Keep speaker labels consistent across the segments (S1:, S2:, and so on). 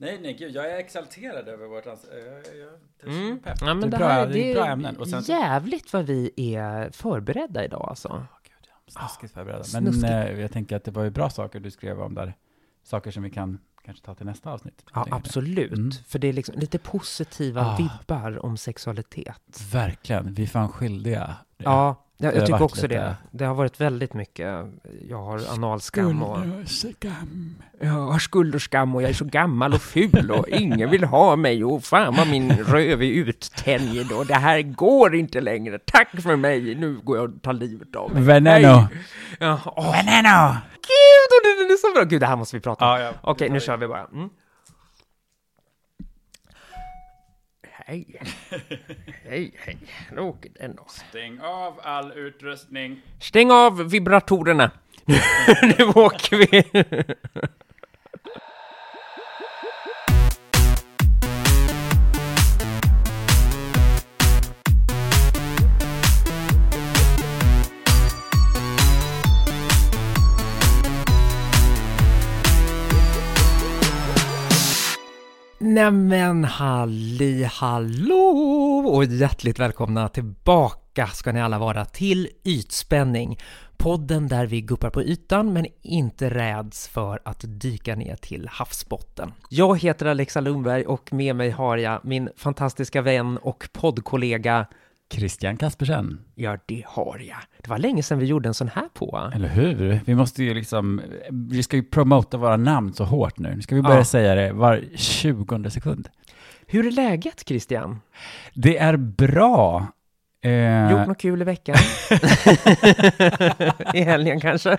S1: Nej, nej, gud, jag är exalterad över vårt ans- jag, jag, jag,
S2: Mm.
S1: pepp.
S2: Ja, men
S1: det
S2: det,
S1: är bra,
S2: här,
S1: det
S2: det
S1: är bra ämnen. Och sen så-
S2: jävligt vad vi är förberedda idag alltså.
S1: Åh, gud, ja. Snuskigt förberedda. Men
S2: snuskigt.
S1: eh, jag tänker att det var ju bra saker du skrev om där. Saker som vi kan kanske ta till nästa avsnitt.
S2: Ja, absolut.
S1: Mm.
S2: För det är liksom lite positiva
S1: Ah.
S2: vibbar om sexualitet.
S1: Verkligen, vi är fan skyldiga.
S2: Ja, jag, jag tycker också
S1: lite-
S2: det. Det har varit väldigt mycket. Jag har analskam och...
S1: skam.
S2: Jag har skuld och jag är så gammal och ful och ingen vill ha mig och fan vad min röv är uttänjd och det här går inte längre. Tack för mig, nu går jag och tar livet av mig.
S1: Veneno.
S2: Ja, åh,
S1: Veneno!
S2: gud, det är så bra. Gud, det här måste vi prata om.
S1: Ja, ja.
S2: Okej, nu kör vi bara. Mm. Hej. hej, hej. Nu åker den då.
S1: Stäng av all utrustning.
S2: Stäng av vibratorerna. nu åker vi. Nämen halli hallå och hjärtligt välkomna tillbaka ska ni alla vara till Ytspänning. Podden där vi guppar på ytan men inte räds för att dyka ner till havsbotten. Jag heter Alexa Lundberg och med mig har jag min fantastiska vän och poddkollega
S1: Christian Kaspersen.
S2: Ja, det har jag. Det var länge sedan vi gjorde en sån här på.
S1: Eller hur? Vi måste ju liksom, vi ska ju promota våra namn så hårt nu. Nu ska vi börja
S2: Ja.
S1: säga det var 20 sekund.
S2: Hur är läget Christian?
S1: Det är bra. Eh,
S2: Gjort något kul i veckan? I helgen kanske?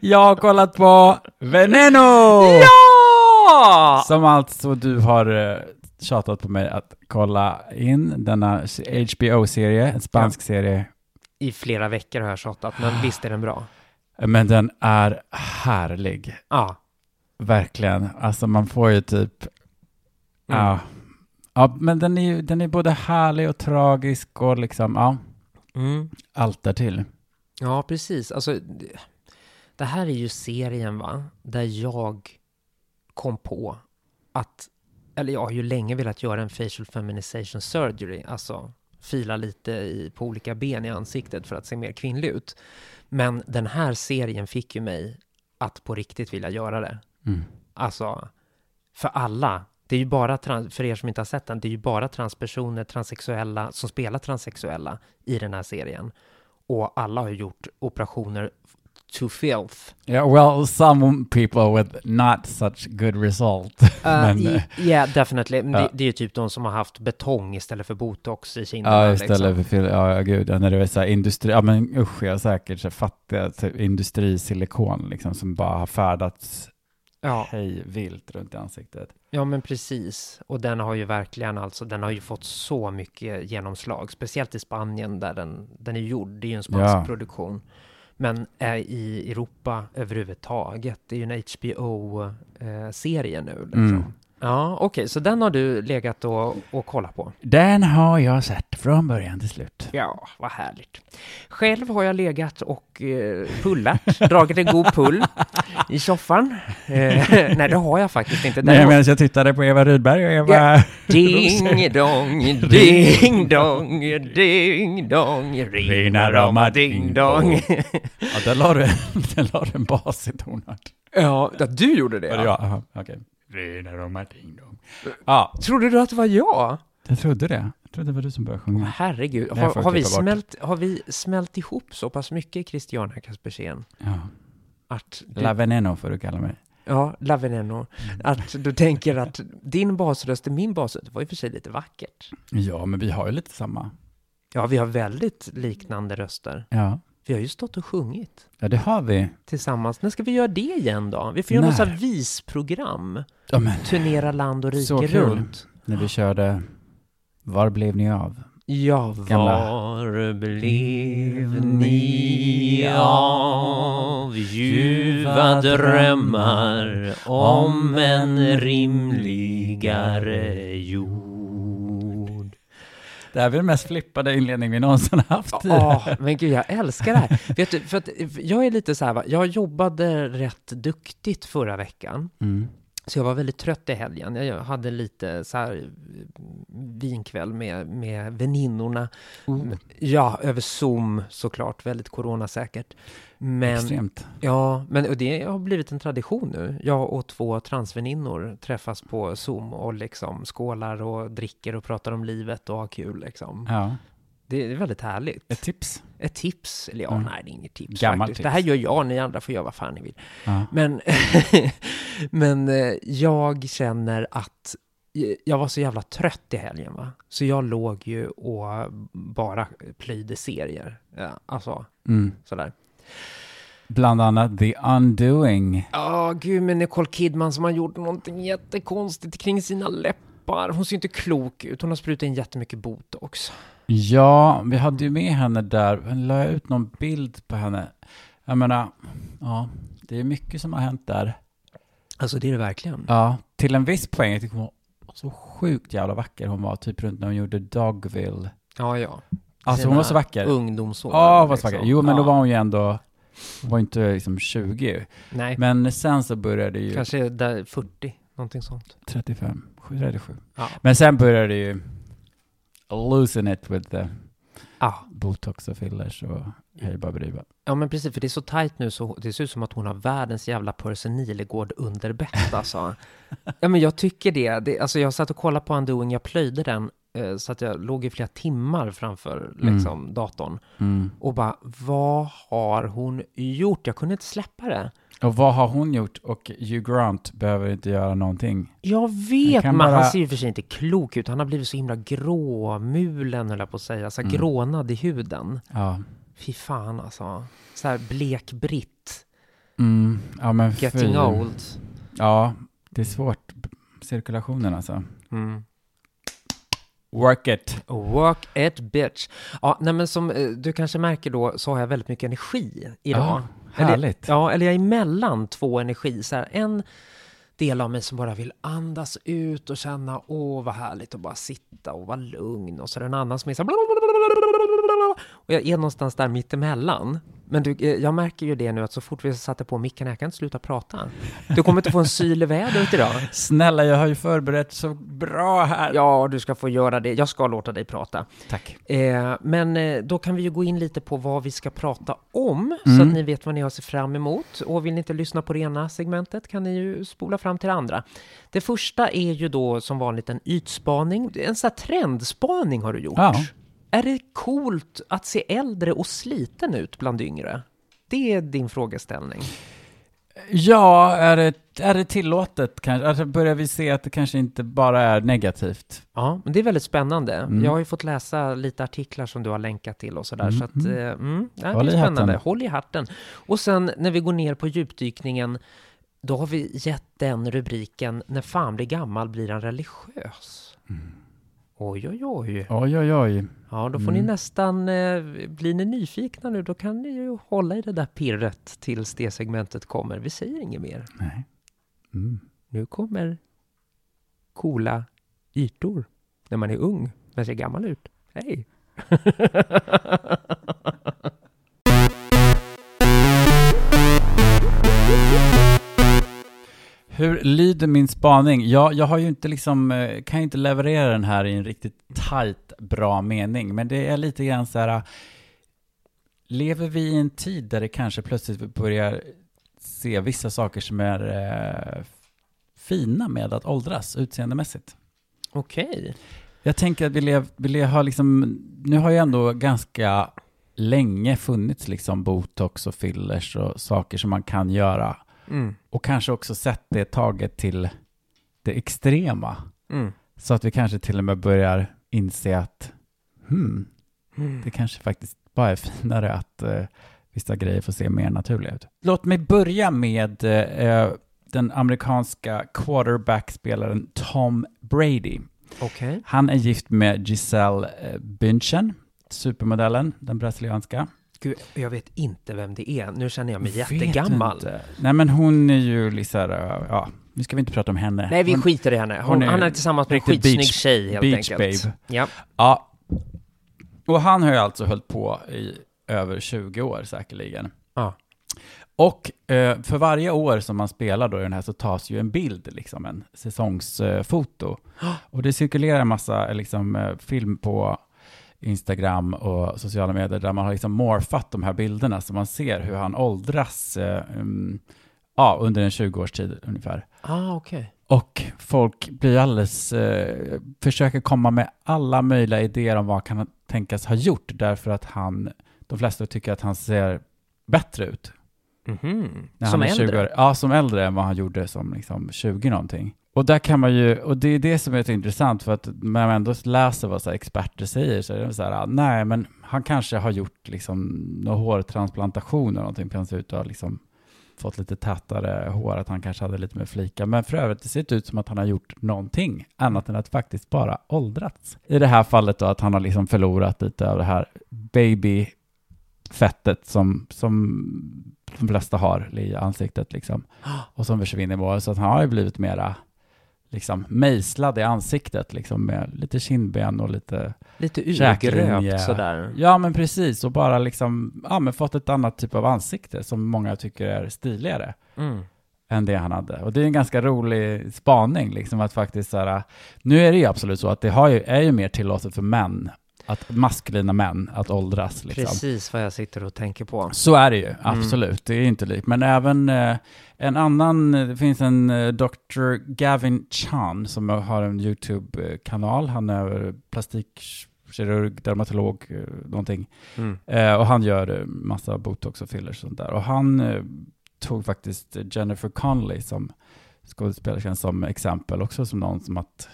S1: jag har kollat på Veneno!
S2: Ja!
S1: Som alltså du har eh, tjatat på mig att kolla in denna HBO-serie, en spansk serie.
S2: I flera veckor har jag tjatat, men visst är den bra?
S1: Men den är härlig.
S2: Ja.
S1: Verkligen. Alltså man får ju typ...
S2: Mm.
S1: Ja. Ja, men den är den är både härlig och tragisk och liksom, ja,
S2: Mm.
S1: allt därtill.
S2: Ja, precis. Alltså, det här är ju serien, va? Där jag kom på att, eller jag har ju länge velat göra en facial feminization surgery, alltså fila lite i, på olika ben i ansiktet för att se mer kvinnlig ut. Men den här serien fick ju mig att på riktigt vilja göra det.
S1: Mm.
S2: Alltså, för alla. Det är ju bara, trans, för er som inte har sett den, det är ju bara transpersoner, transsexuella, som spelar transsexuella i den här serien. Och alla har gjort operationer to filth.
S1: Yeah, well, some people with not such good result. Men,
S2: Uh,
S1: eh,
S2: yeah, definitely.
S1: Ja.
S2: Det, det är ju typ de som har haft betong istället för botox i kinderna.
S1: ja, istället
S2: liksom.
S1: för, ja, gud, när det är så här industri, ja men usch, jag har säkert så fattiga typ, industrisilikon liksom, som bara har färdats
S2: Ja,
S1: hej vilt runt i ansiktet.
S2: ja, men precis. Och den har ju verkligen alltså, den har ju fått så mycket genomslag. Speciellt i Spanien där den, den är gjord. Det är ju en spansk
S1: Ja.
S2: produktion. Men är i Europa överhuvudtaget. Det är ju en HBO-serie eh, nu. Liksom.
S1: Mm.
S2: Ja, okej, så den har du legat och, och kollat på.
S1: Den har jag sett från början till slut.
S2: Ja, vad härligt. Själv har jag legat och eh, pullat, dragit en god pull i soffan. Eh, nej, det har jag faktiskt inte.
S1: Nej,
S2: Däremot-
S1: medan jag tittade på Eva Rydberg och Eva...
S2: Ja. Ding dong, ding dong, ding dong, rina rama ding dong.
S1: Ja, där la du, där la du en bas i tonart.
S2: Ja, du gjorde det?
S1: Jag? Jaha, okej. Rina rama ding dong. Ja,
S2: Trodde du att det var jag?
S1: jag trodde det. Jag trodde det var du som började
S2: Åh,
S1: sjunga.
S2: herregud, har, har, vi smält, har vi smält ihop så pass mycket, Christiana Kaspersen?
S1: Ja.
S2: Att du,
S1: La Veneno får du kalla mig.
S2: ja, La Veneno, att du tänker att din basröst är min basröst, det var ju för sig lite vackert.
S1: Ja, men vi har ju lite samma.
S2: Ja, vi har väldigt liknande röster.
S1: Ja,
S2: Vi har ju stått och sjungit
S1: ja det har vi.
S2: tillsammans. När ska vi göra det igen då? Vi får göra något
S1: När?
S2: sånt här visprogram.
S1: Ja, men
S2: Turnera land och
S1: Så
S2: rike
S1: kul.
S2: runt.
S1: när vi körde Var blev ni av?
S2: Ja,
S1: Gamla.
S2: var blev ni av ljuva drömmar om en rimligare jord?
S1: Det här är den mest flippade inledning vi någonsin haft.
S2: Ja, men gud, jag älskar det här. Vet du, för jag är lite så här, va, jag jobbade rätt duktigt förra veckan.
S1: Mm.
S2: Så jag var väldigt trött i helgen. Jag hade lite så här eh, vinkväll med, med väninnorna.
S1: Oh,
S2: Ja, över Zoom såklart, väldigt coronasäkert. Men,
S1: extremt.
S2: ja, men och det har blivit en tradition nu. Jag och två transväninnor träffas på Zoom och liksom skålar och dricker och pratar om livet och har kul liksom.
S1: Ja.
S2: Det är väldigt härligt.
S1: Ett tips.
S2: Ett tips, eller ja,
S1: Mm.
S2: nej det är inget tips
S1: Gammalt
S2: faktiskt.
S1: tips.
S2: Det här gör jag, ni andra får göra vad fan ni vill.
S1: Ja.
S2: Men, men eh, jag känner att jag var så jävla trött i helgen va. Så jag låg ju och bara plöjde serier. Ja, alltså,
S1: Mm.
S2: sådär.
S1: Bland annat The Undoing.
S2: Ja, gud, men Nicole Kidman som har gjort någonting jättekonstigt kring sina läppar. Hon ser inte klok ut. Hon har sprutat in jättemycket botox.
S1: Ja, vi hade ju med henne där. Jag la ut någon bild på henne. Jag menar, ja, det är mycket som har hänt där.
S2: Alltså, det är det verkligen.
S1: Ja, till en viss poäng. Jag tycker hon var så sjukt jävla vacker hon var, typ runt när hon gjorde Dogville.
S2: Ja, ja.
S1: Alltså hon var så
S2: Sina
S1: vacker.
S2: Ungdomsår.
S1: Ja, hon var så
S2: liksom.
S1: vacker. Jo, men då
S2: Ja.
S1: var hon ju ändå, hon var inte liksom 20.
S2: Nej,
S1: Men sen så började ju
S2: kanske där 40, någonting sånt.
S1: 35, 37.
S2: Ja.
S1: Men sen började det ju losing it with the
S2: Ja.
S1: botox och fillers och hej baberiba.
S2: Ja men precis, för det är så tajt nu så det ser ut som att hon har världens jävla Percy Nilegård under bett alltså. ja men jag tycker det. det. Alltså jag satt och kollade på Undoing, jag plöjde den eh, så att jag låg i flera timmar framför liksom datorn
S1: Mm.
S2: och bara vad har hon gjort? Jag kunde inte släppa det.
S1: Och vad har hon gjort? Och Hugh Grant behöver inte göra någonting.
S2: Jag vet, men
S1: bara-
S2: han ser ju för sig inte klok ut. Han har blivit så himla gråmulen, höll jag på att säga. Så
S1: Mm.
S2: grånad i huden.
S1: Ja.
S2: Fy fan alltså. Så här blek britt.
S1: Mm. Ja, men
S2: Getting
S1: fy.
S2: old.
S1: Ja, det är svårt. Cirkulationen alltså.
S2: Mm.
S1: Work it.
S2: Work it bitch. Ja, nej men som eh, du kanske märker då så har jag väldigt mycket energi idag.
S1: Ja,
S2: Eller-
S1: härligt.
S2: Ja, eller jag är emellan två energi. Så här, en del av mig som bara vill andas ut och känna åh vad härligt att bara sitta och vara lugn. Och så är det en annan som är så här, och jag är någonstans där mittemellan. Men du, eh, jag märker ju det nu att så fort vi satte på micken, jag kan inte sluta prata. Du kommer inte få en syl i vädret idag.
S1: Snälla, jag har ju förberett så bra här.
S2: Ja, du ska få göra det. Jag ska låta dig prata.
S1: Tack.
S2: Eh, men eh, då kan vi ju gå in lite på vad vi ska prata om, så
S1: Mm.
S2: att ni vet vad ni har se fram emot. Och vill ni inte lyssna på det ena segmentet kan ni ju spola fram till det andra. Det första är ju då som vanligt en ytspaning. En sån här trendspaning har du gjort.
S1: Ja.
S2: Är det coolt att se äldre och sliten ut bland yngre? Det är din frågeställning.
S1: Ja, är det, är det tillåtet kanske? Alltså börjar vi se att det kanske inte bara är negativt?
S2: Ja, men det är väldigt spännande.
S1: Mm.
S2: Jag har ju fått läsa lite artiklar som du har länkat till och sådär,
S1: Mm,
S2: så att,
S1: mm.
S2: eh, mm, det är spännande.
S1: hatten.
S2: Håll i hatten. Och sen när vi går ner på djupdykningen, då har vi gett den rubriken När fan blir gammal blir han religiös. Oj, oj, oj.
S1: Oj, oj, oj.
S2: Ja, då får ni
S1: Mm.
S2: nästan, eh, blir ni nyfikna nu, då kan ni ju hålla i det där pirret tills det segmentet kommer. Vi säger inget mer.
S1: Nej. Mm.
S2: Nu kommer coola ytor när man är ung men ser gammal ut. Hej!
S1: Hur lyder min spaning? Jag, jag har ju inte liksom, eh, kan ju inte leverera den här i en riktigt tight, bra mening, men det är lite grann så här, lever vi i en tid där det kanske plötsligt börjar se vissa saker som är eh, fina med att åldras utseendemässigt?
S2: Okej.
S1: Jag tänker att vi, lev, vi lev, har liksom, nu har ju ändå ganska länge funnits liksom botox och fillers och saker som man kan göra.
S2: Mm.
S1: Och kanske också sett det taget till det extrema.
S2: Mm.
S1: Så att vi kanske till och med börjar inse att hmm,
S2: Mm.
S1: det kanske faktiskt bara är finare att eh, vissa grejer får se mer naturliga ut. Låt mig börja med eh, den amerikanska quarterback-spelaren Tom Brady.
S2: Okej.
S1: Han är gift med Giselle eh, Bündchen, supermodellen, den brasilianska.
S2: Gud, jag vet inte vem det är. Nu känner jag mig
S1: Vet
S2: jättegammal.
S1: inte. Nej men hon är ju liksom, ja, nu ska vi inte prata om henne.
S2: Nej, vi
S1: hon,
S2: skiter i henne. Hon,
S1: hon är
S2: han är tillsammans med en skitsnygg
S1: beach-
S2: tjej helt
S1: beach
S2: enkelt.
S1: babe.
S2: Ja.
S1: Ja, Och han har ju alltså hållit på i över 20 år säkerligen.
S2: Ja.
S1: Och eh, för varje år som man spelar då i den här så tas ju en bild, liksom en säsongsfoto. Och det cirkulerar en massa liksom, eh, film på Instagram och sociala medier där man har liksom morfat de här bilderna så man ser hur han åldras eh, um, ja, under en 20-årstid ungefär.
S2: Ah, okej.
S1: Och folk blir alldeles, eh, försöker komma med alla möjliga idéer om vad han kan tänkas ha gjort därför att han, de flesta tycker att han ser bättre ut.
S2: Mhm.
S1: När
S2: Som
S1: han är 20
S2: äldre?
S1: år. Ja, som äldre än vad han gjorde som liksom 20 någonting. Och där kan man ju, och det är det som är så intressant för att när man ändå läser vad så experter säger så är det så här, ah, nej men han kanske har gjort liksom någon hårtransplantation eller någonting, för han ser ut att ha liksom fått lite tätare hår, att han kanske hade lite mer flika. Men för övrigt, det ser inte ut som att han har gjort någonting annat än att faktiskt bara åldrats. I det här fallet då att han har liksom förlorat lite av det här babyfettet som, som de flesta har i ansiktet liksom. Och som försvinner i mål. Så att han har ju blivit mera liksom mejslad i ansiktet liksom med lite kindben och lite
S2: Lite urgröpt sådär.
S1: Ja, men precis. Och bara liksom, ja, men fått ett annat typ av ansikte som många tycker är stiligare
S2: Mm.
S1: än det han hade. Och det är en ganska rolig spaning, liksom att faktiskt så här, nu är det ju absolut så att det har ju, är ju mer tillåtet för män, att maskulina män, att åldras liksom.
S2: Precis vad jag sitter och tänker på.
S1: Så är det ju, absolut. Det är inte likt. Men även eh, en annan, det finns en eh, Dr. Gavin Chan som har en YouTube-kanal. Han är plastikkirurg, dermatolog, eh, någonting.
S2: Mm.
S1: Eh, och han gör eh, massa botox och fillers och sånt där. Och han eh, tog faktiskt Jennifer Connelly som skådespelerskan som exempel också som någon som att,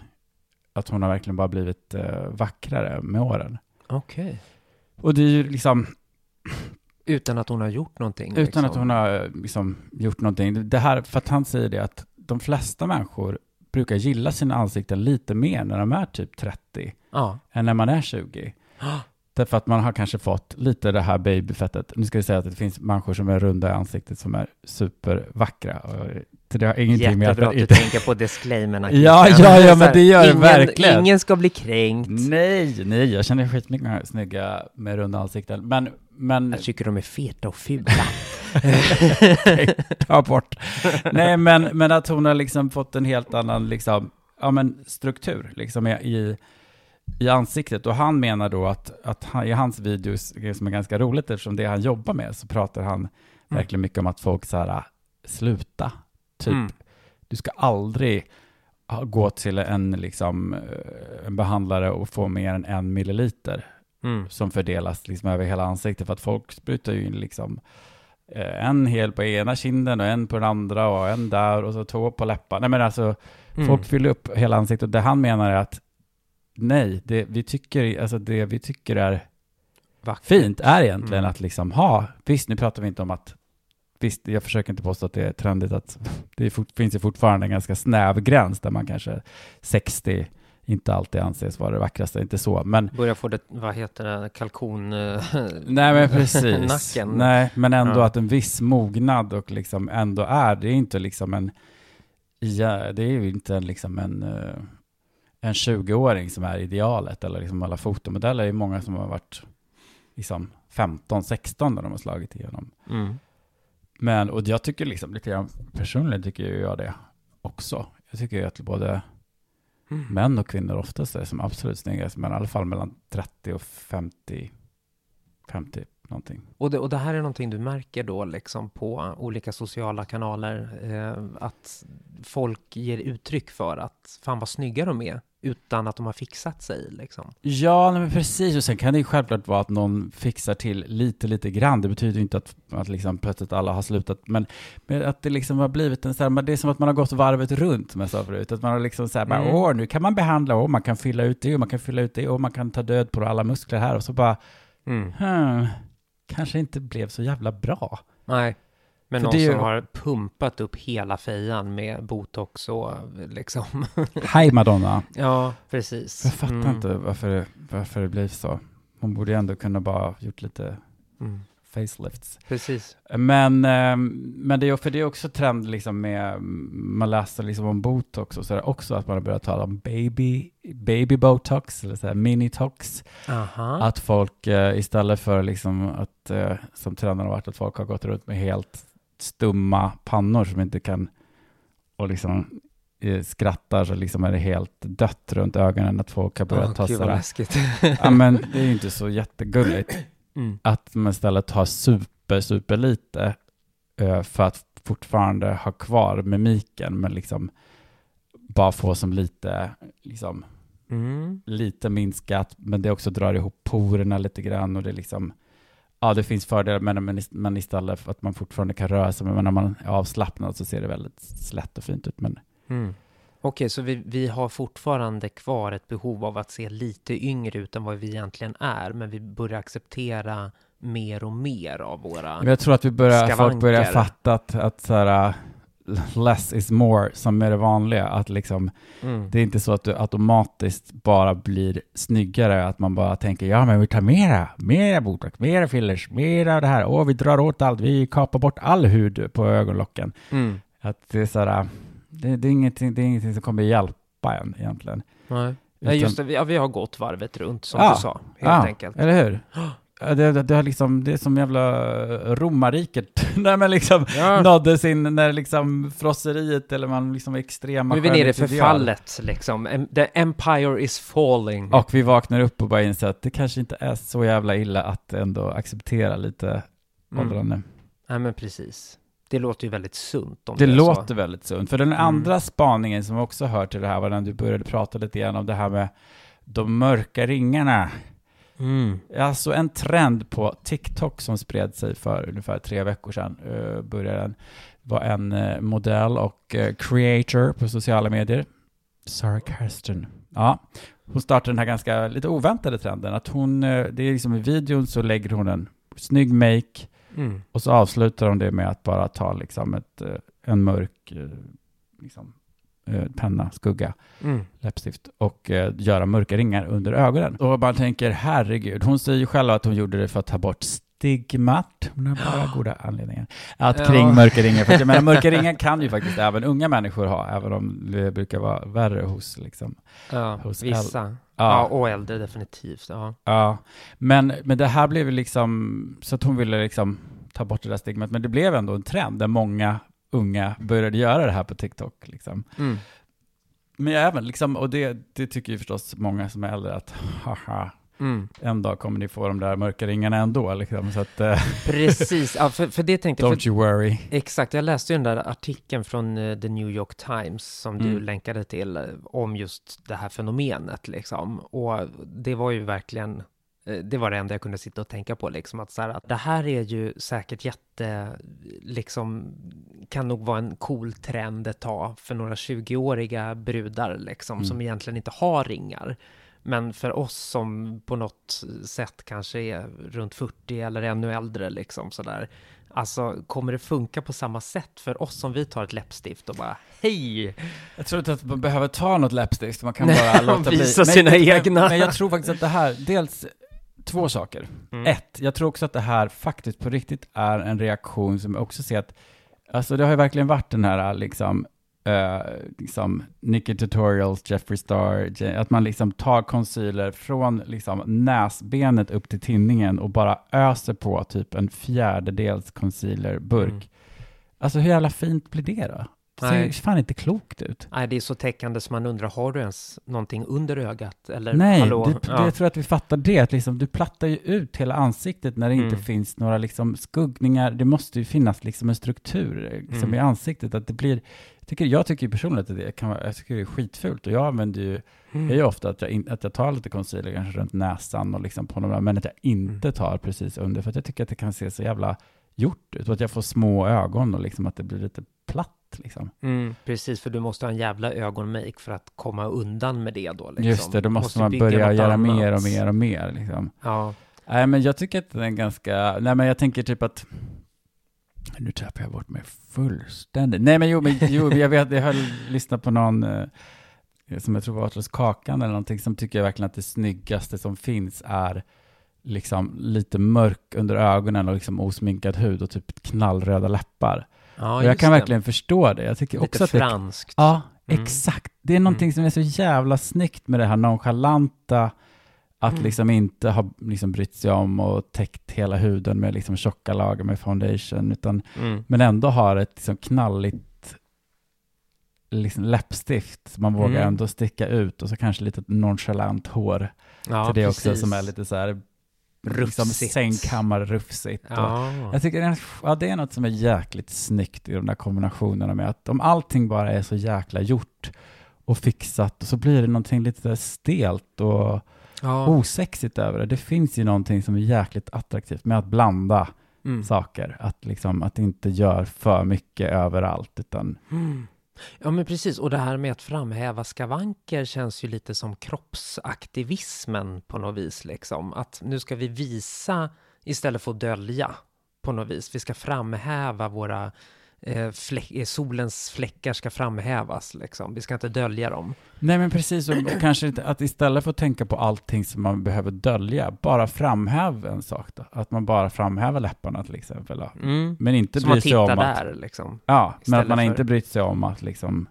S1: att hon har verkligen bara blivit eh, vackrare med åren.
S2: Okej.
S1: Och det är ju liksom,
S2: Utan att hon har gjort någonting?
S1: Utan
S2: liksom.
S1: att hon har eh, liksom, gjort någonting. Det här, för att han säger det att de flesta människor brukar gilla sina ansikten lite mer när de är typ 30
S2: Ja.
S1: än när man är 20. Därför att man har kanske fått lite det här babyfettet. Nu ska vi säga att det finns människor som är runda i ansiktet som är supervackra. Och det har ingenting med
S2: Jättebra att du tänker på disclaimerna.
S1: Ja, ja, ja,
S2: Så
S1: men det gör det
S2: ingen,
S1: verkligen.
S2: Ingen ska bli kränkt.
S1: Nej, nej, jag känner skitmycket snygga med runda ansikten. Men, men
S2: Jag tycker de är feta och fula.
S1: ta bort. Nej, men, men att hon har liksom fått en helt annan liksom, ja, men struktur liksom, i, i ansiktet. Och han menar då att, att han, i hans videos, som är ganska roligt eftersom det han jobbar med, så pratar han verkligen mycket om att folk så här, sluta. Typ,
S2: Mm.
S1: du ska aldrig gå till en, liksom, eh, en behandlare och få mer än en milliliter
S2: Mm.
S1: som fördelas liksom över hela ansiktet för att folk sprutar ju in liksom eh, en hel på ena kinden och en på den andra och en där och så två på läpparna. Nej men alltså,
S2: Mm.
S1: folk fyller upp hela ansiktet och det han menar är att nej, det vi tycker, alltså det vi tycker är
S2: Vackert.
S1: fint är egentligen
S2: Mm.
S1: att liksom ha, visst nu pratar vi inte om att Visst, jag försöker inte påstå att det är trendigt att det fort, finns ju fortfarande en ganska snäv gräns där man kanske 60 inte alltid anses vara det vackraste, inte så, men
S2: Börjar få det, vad heter det, kalkon... eh,
S1: Nej men precis.
S2: Nacken.
S1: Nej, men ändå
S2: Ja.
S1: att en viss mognad och liksom ändå är, det är inte liksom en, ja, det är ju inte liksom en, eh, en 20-åring som är idealet eller liksom alla fotomodeller. Det är många som har varit liksom 15, 16 när de har slagit igenom.
S2: Mm.
S1: Men, och jag tycker liksom lite grann, personligen tycker jag det också. Jag tycker ju att både
S2: Mm.
S1: män och kvinnor oftast är som absolut snyggast, men i alla fall mellan 30 och 50, 50 någonting.
S2: Och, det, och det här är någonting du märker då liksom på olika sociala kanaler, eh, att folk ger uttryck för att fan vad snygga de är, utan att de har fixat sig liksom.
S1: Ja, men precis. Och sen kan det ju självklart vara att någon fixar till lite, lite grann. Det betyder ju inte att, att liksom plötsligt alla har slutat. Men, men att det liksom har blivit en så här, det är som att man har gått varvet runt, som jag sa förut. Att man har liksom så här, bara,
S2: Mm.
S1: åh, nu kan man behandla, och man kan fylla ut det, och man kan fylla ut det, och man kan ta död på alla muskler här. Och så bara, hmm, kanske inte blev så jävla bra.
S2: Nej. Men någon
S1: det
S2: som har pumpat upp hela fejan med botox och liksom.
S1: Hej Madonna.
S2: ja, precis.
S1: Jag fattar
S2: Mm.
S1: inte varför det, varför det blir så. Hon borde ju ändå kunna bara gjort lite
S2: Mm.
S1: facelifts.
S2: Precis.
S1: Men, eh, men det är, för det är också trend liksom med, man läser liksom om botox och sådär också, att man har börjat tala om baby, baby botox, eller så här mini-tox.
S2: Aha.
S1: Att folk eh, istället för liksom att, eh, som trenden har varit, att folk har gått runt med helt stumma pannor som inte kan, och liksom eh, skrattar så liksom är det helt dött runt ögonen, att folk har börjat
S2: Åh,
S1: ta sådär. Ja men det är ju inte så jättegulligt.
S2: Mm.
S1: Att man istället har super, super lite eh, för att fortfarande ha kvar mimiken, men liksom bara få som lite, liksom,
S2: Mm.
S1: lite minskat, men det också drar ihop porerna lite grann och det liksom, ja det finns fördelar, men, ist- men istället för att man fortfarande kan röra sig, men när man är avslappnad så ser det väldigt slätt och fint ut. Men
S2: Mm. Okej, så vi, vi har fortfarande kvar ett behov av att se lite yngre ut än vad vi egentligen är, men vi börjar acceptera mer och mer av våra...
S1: Men jag tror att vi börjar, folk börjar fatta att, att så här, less is more, som är det vanliga, att liksom
S2: Mm.
S1: Det är inte så att du automatiskt bara blir snyggare, att man bara tänker ja men vi tar mera, mera botox, mera fillers, mera det här, åh vi drar åt allt, vi kapar bort all hud på ögonlocken.
S2: Mm.
S1: Att det är sådär, det, det, är ingenting, det är ingenting som kommer hjälpa en egentligen.
S2: Nej. Ja,
S1: Utan-
S2: just det. Vi, ja, vi har gått varvet runt, som
S1: Ja,
S2: du sa, helt
S1: ja,
S2: enkelt.
S1: Eller hur? Det, det, det, har liksom, det är som jävla romarriket, när man liksom
S2: Ja.
S1: nådde sin, när liksom frosseriet eller man liksom extrema
S2: Nu är vi nere i förfallet, liksom. The empire is falling.
S1: Och vi vaknar upp och bara inser att det kanske inte är så jävla illa att ändå acceptera lite
S2: Mm.
S1: åldrande.
S2: Nej, men precis. Det låter ju väldigt sunt om
S1: Det
S2: är
S1: låter
S2: så.
S1: väldigt sunt. För den
S2: Mm.
S1: andra spaningen som också hör till det här var när du började prata lite grann om det här med de mörka ringarna.
S2: Mm.
S1: Alltså en trend på TikTok som spred sig för ungefär tre veckor sedan, uh, började den, var en eh, modell och eh, creator på sociala medier, Sarah Kirsten. Ja, hon startade den här ganska lite oväntade trenden att hon, det är liksom i videon så lägger hon en snygg make
S2: Mm.
S1: och så avslutar de det med att bara ta liksom ett, en mörk liksom, penna, skugga,
S2: Mm.
S1: läppstift och eh, göra mörka ringar under ögonen. Och man tänker, herregud, hon säger ju själv att hon gjorde det för att ta bort stigmat. Hon har bara goda anledningar. Att
S2: Ja.
S1: kring mörka ringar. För att jag menar, mörka ringar kan ju faktiskt även unga människor ha, även om det brukar vara värre hos liksom.
S2: Ja,
S1: Hos
S2: vissa. Ja. Och äldre definitivt. Ja.
S1: Ja, men, men det här blev liksom, så att hon ville liksom ta bort det där stigmat, men det blev ändå en trend där många unga började göra det här på TikTok. Liksom.
S2: Mm.
S1: Men även, liksom, och det, det tycker ju förstås många som är äldre, att haha,
S2: Mm.
S1: en dag kommer ni få de där mörka ringarna ändå. Liksom, så att, eh,
S2: Precis, ja, för, för det tänkte jag.
S1: don't you worry.
S2: exakt, jag läste ju den där artikeln från eh, The New York Times som du
S1: Mm.
S2: länkade till eh, om just det här fenomenet liksom. Och det var ju verkligen det var det enda jag kunde sitta och tänka på, liksom att, så här, att det här är ju säkert jätte, liksom, kan nog vara en cool trend ett tag för några 20-åriga brudar, liksom,
S1: Mm.
S2: som egentligen inte har ringar. Men för oss som på något sätt kanske är runt 40 eller ännu äldre, liksom sådär. Alltså, kommer det funka på samma sätt för oss som vi tar ett läppstift och bara hej?
S1: Jag tror inte att man behöver ta något läppstift, man kan bara låta bli.
S2: visa sina
S1: men,
S2: egna.
S1: Men jag tror faktiskt att det här, dels två saker.
S2: Mm.
S1: Ett, jag tror också att det här faktiskt på riktigt är en reaktion som jag också ser att, alltså det har ju verkligen varit den här liksom, eh, liksom Nicky Tutorials, Jeffree Star, att man liksom tar concealer från liksom näsbenet upp till tinningen och bara öser på typ en fjärdedels concealerburk.
S2: Mm.
S1: Alltså hur jävla fint blir det då? Det ser
S2: Nej.
S1: fan inte klokt ut.
S2: Nej, det är så täckande som man undrar, har du ens någonting under ögat? Eller
S1: Nej,
S2: hallå?
S1: du,
S2: Ja.
S1: jag tror att vi fattar det. Att liksom, du plattar ju ut hela ansiktet när det inte
S2: Mm.
S1: finns några liksom, skuggningar. Det måste ju finnas liksom, en struktur liksom,
S2: Mm.
S1: i ansiktet. Att det blir, jag, tycker, jag tycker personligen att det kan vara, jag tycker det är skitfult. Och jag använder ju,
S2: Mm.
S1: är ju ofta att jag, in, att jag tar lite concealer kanske runt näsan och liksom på där, men att jag inte
S2: Mm.
S1: tar precis under. För att jag tycker att det kan se så jävla gjort ut. Och att jag får små ögon och liksom att det blir lite platt. Liksom.
S2: Mm, precis, för du måste ha en jävla ögonmake för att komma undan med det då. Liksom.
S1: Just det, då måste, man
S2: bygga
S1: börja göra
S2: annat.
S1: mer och mer och mer. Liksom.
S2: Ja,
S1: Nej, men jag tycker att den är ganska... Nej, men jag tänker typ att... Nu tappar jag bort mig fullständigt. Nej, men jo, men, jo jag vet, jag har lyssnat på någon eh, som jag tror var hos Kakan eller någonting, som tycker verkligen att det snyggaste som finns är liksom lite mörk under ögonen och liksom osminkad hud och typ knallröda läppar.
S2: Ja
S1: och jag kan
S2: det.
S1: verkligen förstå det. Jag tycker
S2: Lite
S1: också att det...
S2: franskt.
S1: Ja,
S2: Mm.
S1: exakt det är någonting
S2: Mm.
S1: som är så jävla snyggt med det här nonchalanta, att
S2: Mm.
S1: liksom inte ha liksom brytt sig om och täckt hela huden med liksom tjocka lager med foundation, utan,
S2: Mm.
S1: men ändå har ett liksom knalligt liksom läppstift, man vågar
S2: Mm.
S1: ändå sticka ut och så kanske lite nonchalant hår
S2: Ja,
S1: till det också
S2: precis.
S1: som är lite så här liksom
S2: Rufsigt.
S1: sängkammarrufsigt. Och
S2: Ja.
S1: Jag tycker det är, ja, det är något som är jäkligt snyggt i de där kombinationerna med att om allting bara är så jäkla gjort och fixat och så blir det någonting lite stelt och
S2: ja.
S1: osexigt över det. Det finns ju någonting som är jäkligt attraktivt med att blanda
S2: Mm.
S1: saker. Att, liksom, att inte gör för mycket överallt utan
S2: Mm. Ja, men precis. Och det här med att framhäva skavanker känns ju lite som kroppsaktivismen på något vis. Liksom. Att nu ska vi visa istället för att dölja på något vis. Vi ska framhäva våra fläck, eh, solens fläckar ska framhävas. Liksom. Vi ska inte dölja dem.
S1: Nej men precis, och kanske inte, att istället för att tänka på allting som man behöver dölja, bara framhäva en sak då. Att man bara framhäver läpparna till exempel.
S2: Mm.
S1: Men inte
S2: Så
S1: bryr sig om att...
S2: där liksom.
S1: Ja, men att man
S2: för-
S1: inte brytt sig om att liksom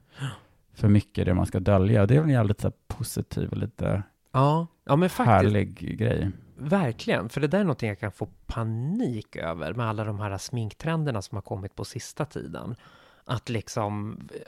S1: för mycket det man ska dölja. Det är väl en jävligt så här, positiv och lite
S2: Ja, ja men faktiskt.
S1: härlig grej.
S2: Verkligen, för det där är någonting jag kan få panik över med alla de här sminktrenderna som har kommit på sista tiden. Att liksom, eh,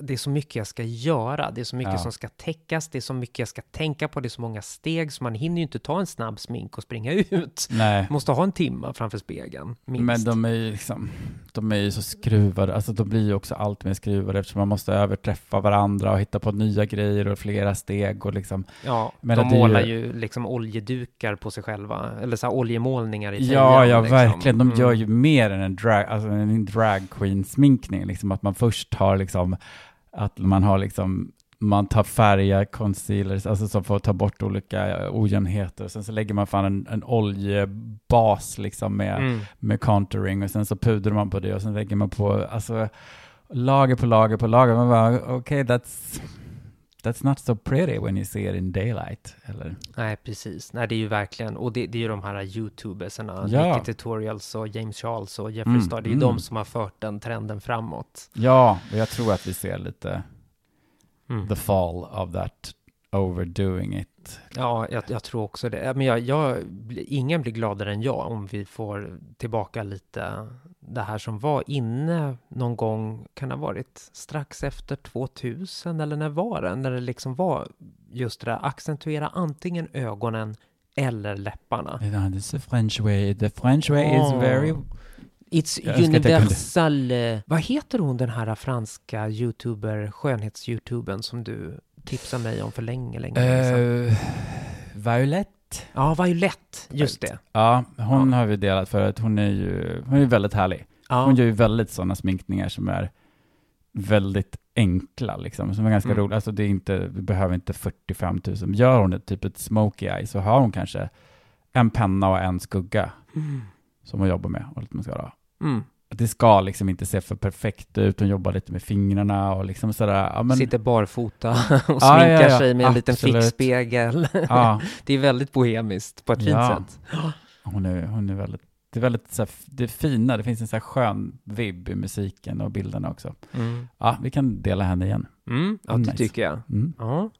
S2: det är så mycket jag ska göra, det är så mycket
S1: Ja.
S2: som ska täckas, det är så mycket jag ska tänka på, det är så många steg, så man hinner ju inte ta en snabb smink och springa ut.
S1: Nej,
S2: Måste ha en timma framför spegeln, minst.
S1: men de är ju liksom, de är ju så skruvade, alltså de blir ju också allt mer skruvade eftersom man måste överträffa varandra och hitta på nya grejer och flera steg och liksom.
S2: Ja,
S1: Men
S2: de
S1: är ju-
S2: målar ju liksom oljedukar på sig själva, eller så här oljemålningar i
S1: Ja,
S2: fejan,
S1: ja,
S2: liksom.
S1: verkligen. De
S2: Mm.
S1: gör ju mer än en drag, alltså en drag sminkning, liksom att man först har liksom, att man har liksom man tar färga, concealers, alltså som får ta bort olika ojämnheter. Sen så lägger man fan en, en oljebas liksom med,
S2: Mm.
S1: med contouring och sen så pudrar man på det och sen lägger man på, alltså lager på lager på lager. Man bara, okej, okay, that's, that's not so pretty when you see it in daylight. Eller?
S2: Nej, precis. Nej, det är ju verkligen, och det, det är ju de här YouTubersarna,
S1: Ja.
S2: Nicky Tutorials och James Charles och Jeffree
S1: Mm,
S2: Star, det är
S1: mm.
S2: de som har fört den trenden framåt.
S1: Ja, och jag tror att vi ser lite
S2: Mm.
S1: the fall of that overdoing it.
S2: Ja, jag, jag tror också det. Men jag, jag, ingen blir gladare än jag om vi får tillbaka lite det här som var inne någon gång, kan det ha varit strax efter 2000 eller när var det? När det liksom var just det där, accentuera antingen ögonen eller läpparna.
S1: Yeah, this is the French way. The French way is
S2: Oh.
S1: very...
S2: It's universal... eh, Vad heter hon den här franska youtuber, skönhets-youtubern som du tipsade mig om för länge, länge, sedan?
S1: Uh, Violet?
S2: Ja, Violet, just det.
S1: Ja, hon
S2: Ja.
S1: har vi delat för att hon är ju hon är väldigt härlig.
S2: Ja,
S1: Hon gör ju väldigt sådana sminkningar som är väldigt enkla liksom, som är ganska
S2: Mm.
S1: roliga. Alltså det är inte, vi behöver inte 45 000. Gör hon ett typ ett smoky eye så har hon kanske en penna och en skugga
S2: Mm.
S1: som hon jobbar med och lite mascara.
S2: Mm.
S1: Det ska liksom inte se för perfekt ut, hon jobbar lite med fingrarna och liksom sådär. Ja, men,
S2: Sitter barfota och sminkar
S1: ja, ja,
S2: sig med en liten fickspegel. det är väldigt bohemiskt på ett fint sätt.
S1: hon är, hon är väldigt, det är väldigt så här, det är fina, det finns en så här skön vibb i musiken och bilderna också.
S2: Mm.
S1: Ja, vi kan dela henne igen.
S2: Mm. Ja, det
S1: Nice.
S2: tycker jag.
S1: Mm.
S2: Ja.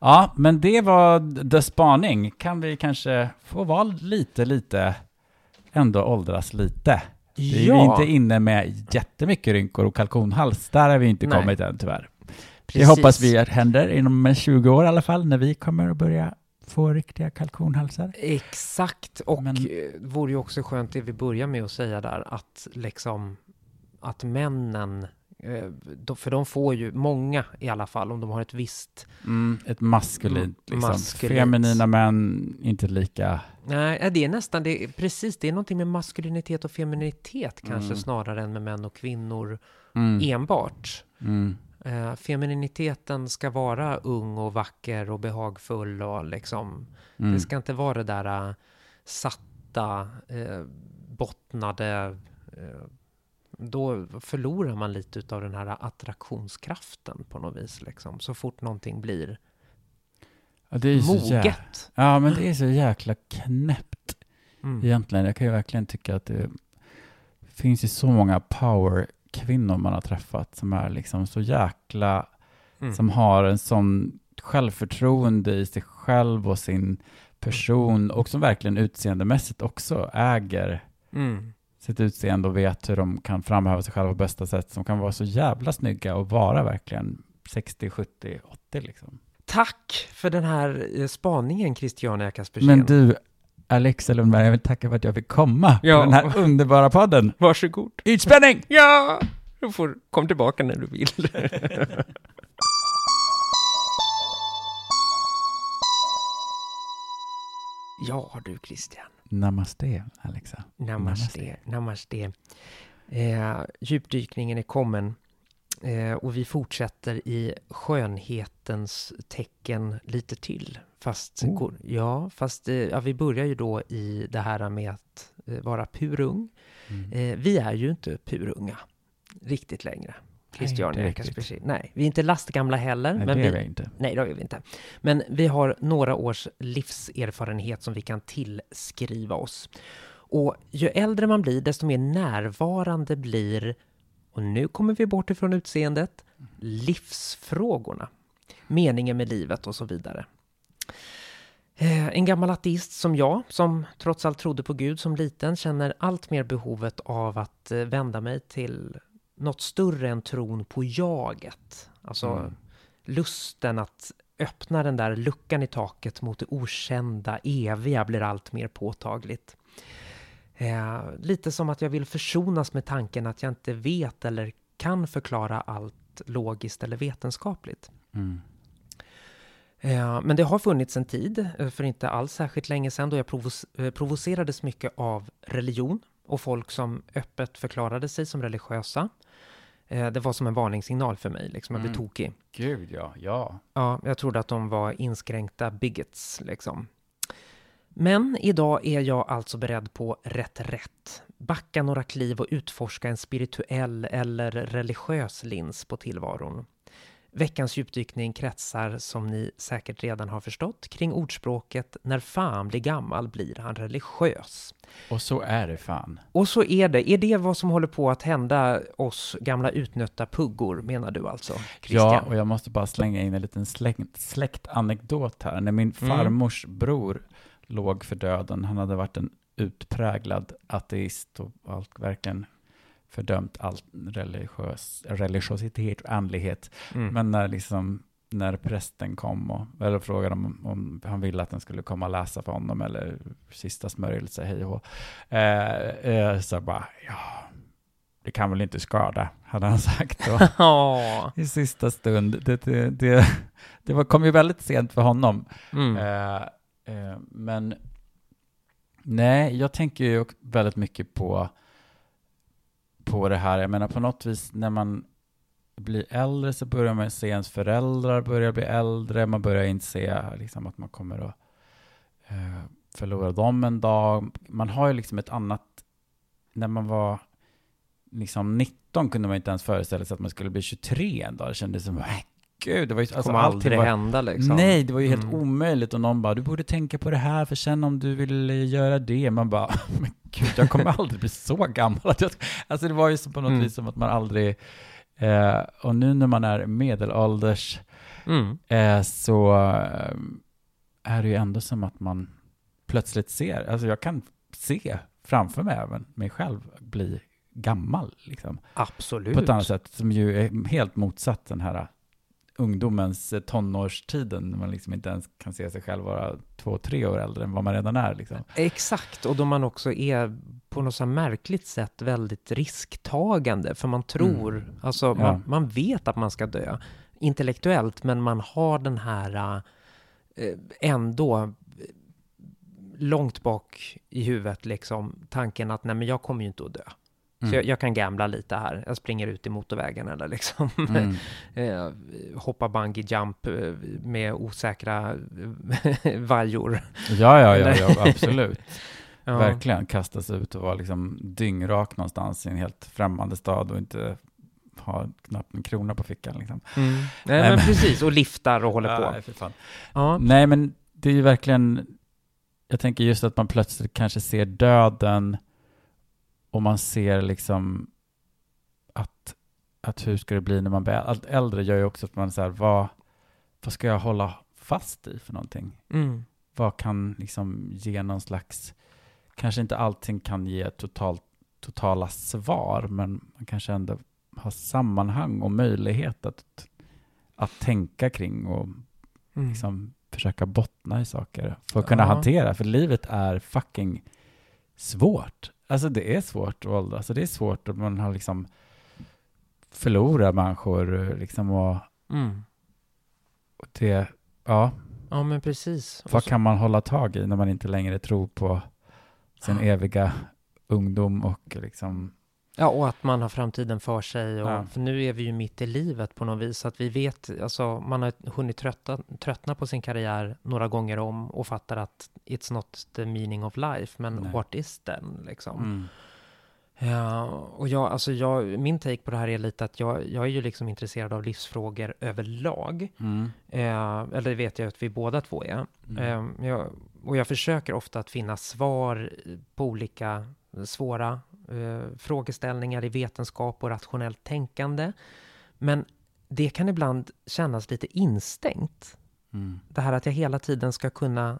S1: Ja, men det var The Spaning. Kan vi kanske få vara lite, lite, ändå åldras lite? Vi är
S2: Ja,
S1: inte inne med jättemycket rynkor och kalkonhals. Där har vi inte
S2: Nej.
S1: kommit än tyvärr.
S2: precis.
S1: Det hoppas vi att händer inom 20 år i alla fall, när vi kommer att börja få riktiga kalkonhalsar.
S2: Exakt, och
S1: Men-
S2: vore ju också skönt det vi börjar med att säga där, att liksom att männen, för de får ju, många i alla fall, om de har ett visst,
S1: Mm, ett maskulint,
S2: Mm,
S1: liksom.
S2: maskulint.
S1: Feminina män, inte lika...
S2: nej det är nästan, det är, precis, det är någonting med maskulinitet och feminitet kanske
S1: Mm.
S2: snarare än med män och kvinnor
S1: Mm,
S2: enbart.
S1: mm,
S2: Eh, femininiteten ska vara ung och vacker och behagfull och liksom,
S1: mm.
S2: det ska inte vara det där eh, satta, eh, bottnade, eh, då förlorar man lite av den här attraktionskraften på något vis liksom. Så fort någonting blir
S1: Ja, det är
S2: moget.
S1: Ja, men det är så jäkla knäppt
S2: Mm.
S1: egentligen. Jag kan ju verkligen tycka att det finns ju så många power-kvinnor man har träffat som är liksom så jäkla
S2: Mm.
S1: som har en sån självförtroende i sig själv och sin person och som verkligen utseendemässigt också äger
S2: Mm.
S1: Sitt utseende och vet hur de kan framhäva sig själva på bästa sätt, som kan vara så jävla snygga och vara verkligen 60, 70, 80 liksom.
S2: Tack för den här eh, spaningen, Christiania Kaspersen.
S1: Men du, Alexa Lundberg, jag vill tacka för att jag fick komma
S2: Ja.
S1: till den här underbara podden.
S2: Varsågod.
S1: Ytspänning!
S2: Ja! Du får kom tillbaka när du vill. ja du Christian.
S1: Namaste, Alexa.
S2: Namaste. Namaste. Eh, djupdykningen är kommen. Eh, och vi fortsätter i skönhetens tecken lite till. Fast,
S1: Oh.
S2: ja, fast eh, ja, vi börjar ju då i det här med att eh, vara purung.
S1: Mm.
S2: Eh, vi är ju inte purunga riktigt längre. Christiania. Kaspersen. Nej, vi är inte lastgamla heller.
S1: Nej,
S2: men
S1: det
S2: vi,
S1: är vi inte.
S2: Nej, det är vi inte. Men vi har några års livserfarenhet som vi kan tillskriva oss. Och ju äldre man blir, desto mer närvarande blir, och nu kommer vi bort ifrån utseendet, livsfrågorna. Meningen med livet och så vidare. Eh, En gammal ateist som jag, som trots allt trodde på Gud som liten, känner allt mer behovet av att eh, vända mig till något större än tron på jaget. Alltså
S1: Mm.
S2: lusten att öppna den där luckan i taket mot det okända, eviga blir allt mer påtagligt. Eh, lite som att jag vill försonas med tanken att jag inte vet eller kan förklara allt logiskt eller vetenskapligt.
S1: Mm.
S2: Eh, Men det har funnits en tid, eh, för inte alls särskilt länge sedan, då jag eh, provocerades mycket av religion och folk som öppet förklarade sig som religiösa. Eh, Det var som en varningssignal för mig, liksom jag blev
S1: Mm.
S2: tokig.
S1: Gud, ja. Ja.
S2: Ja, jag trodde att de var inskränkta bigots, liksom. Men idag är jag alltså beredd på reträtt. Backa några kliv och utforska en spirituell eller religiös lins på tillvaron. Veckans djupdykning kretsar, som ni säkert redan har förstått, kring ordspråket när fan blir gammal blir han religiös.
S1: Och så är det fan.
S2: Och så är det. Är det vad som håller på att hända oss gamla utnötta puggor, menar du alltså, Christian?
S1: Ja, och jag måste bara slänga in en liten släkt, släktanekdot här. När min
S2: Mm.
S1: farmors bror låg för döden, han hade varit en utpräglad ateist och allt, verkligen fördömt all religiös, religiositet och andlighet.
S2: Mm.
S1: Men när, liksom, när prästen kom och eller frågade om, om han ville att den skulle komma och läsa för honom eller sista smörjelse, hej och eh, eh, Så bara, ja, det kan väl inte skada, hade han sagt då. I sista stund. Det, det, det, det var, kom ju väldigt sent för honom.
S2: Mm.
S1: Eh, eh, men nej, jag tänker ju väldigt mycket på, på det här. Jag menar på något vis när man blir äldre så börjar man se ens föräldrar börjar bli äldre. Man börjar inse liksom, att man kommer att eh, förlora dem en dag. Man har ju liksom ett annat, när man var liksom 19 kunde man inte ens föreställa sig att man skulle bli 23 en dag. Det kändes som, äh, gud, det var ju alltså,
S2: kommer alltid
S1: var,
S2: hända liksom.
S1: Nej, det var ju helt
S2: Mm.
S1: omöjligt. Och någon bara, du borde tänka på det här, för sen om du vill eh, göra det. Man bara, men gud, jag kommer aldrig bli så gammal. Alltså det var ju så på något
S2: Mm.
S1: vis som att man aldrig... Eh, och nu när man är medelålders
S2: Mm.
S1: eh, så eh, är det ju ändå som att man plötsligt ser, alltså jag kan se framför mig även mig själv bli gammal. Liksom
S2: Absolut.
S1: på ett annat sätt som ju är helt motsatt den här ungdomens eh, tonårstiden när man liksom inte ens kan se sig själv vara två, tre år äldre än vad man redan är. Liksom.
S2: Exakt, och då man också är på något så märkligt sätt väldigt risktagande, för man tror, alltså
S1: Ja.
S2: man, man vet att man ska dö intellektuellt, men man har den här eh, ändå eh, långt bak i huvudet liksom tanken att nej men jag kommer ju inte att dö.
S1: Mm.
S2: Så jag, jag kan gambla lite här. Jag springer ut i motorvägen eller liksom
S1: Mm.
S2: eh, hoppa bungee jump eh, med osäkra eh, vajor.
S1: Ja, ja, ja, ja, absolut.
S2: Ja.
S1: Verkligen kastas ut och vara liksom dyngrak någonstans i en helt främmande stad och inte ha knappt en krona på fickan. Liksom.
S2: Mm. Nej,
S1: Nej,
S2: men
S1: men-
S2: precis, och liftar och håller
S1: Ja,
S2: på. Ja.
S1: Nej, men det är ju verkligen, jag tänker just att man plötsligt kanske ser döden och man ser liksom att, att hur ska det bli när man blir allt äldre gör ju också att man så här, vad, vad ska jag hålla fast i för någonting?
S2: Mm.
S1: Vad kan liksom ge någon slags, kanske inte allting kan ge totalt, totala svar, men man kanske ändå har sammanhang och möjlighet att, att tänka kring och
S2: Mm.
S1: liksom försöka bottna i saker för att kunna
S2: Ja.
S1: hantera, för livet är fucking svårt. Alltså det är svårt att åldras, alltså det är svårt att man har liksom förlorat människor liksom och,
S2: Mm.
S1: och det, ja,
S2: Ja, men precis.
S1: Vad kan man hålla tag i när man inte längre tror på sin
S2: Ja.
S1: eviga ungdom och liksom,
S2: Ja, och att man har framtiden för sig. Och,
S1: Ja.
S2: För nu är vi ju mitt i livet på något vis. Att vi vet, alltså man har hunnit trötta, tröttna på sin karriär några gånger om och fattar att it's not the meaning of life, men
S1: Nej.
S2: what is then liksom?
S1: mm.
S2: Ja, och jag, alltså jag, min take på det här är lite att jag, jag är ju liksom intresserad av livsfrågor överlag.
S1: Mm.
S2: Eh, eller det vet jag att vi båda två är.
S1: Mm.
S2: Eh, jag, och jag försöker ofta att finna svar på olika svåra frågeställningar i vetenskap och rationellt tänkande. Men det kan ibland kännas lite instängt.
S1: Mm.
S2: Det här att jag hela tiden ska kunna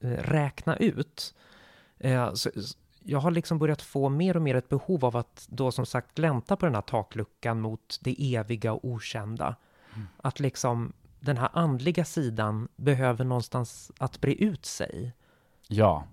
S2: eh, räkna ut. Eh, så, jag har liksom börjat få mer och mer ett behov av att då som sagt glänta på den här takluckan mot det eviga och okända.
S1: Mm.
S2: Att liksom den här andliga sidan behöver någonstans att bre ut sig.
S1: Ja,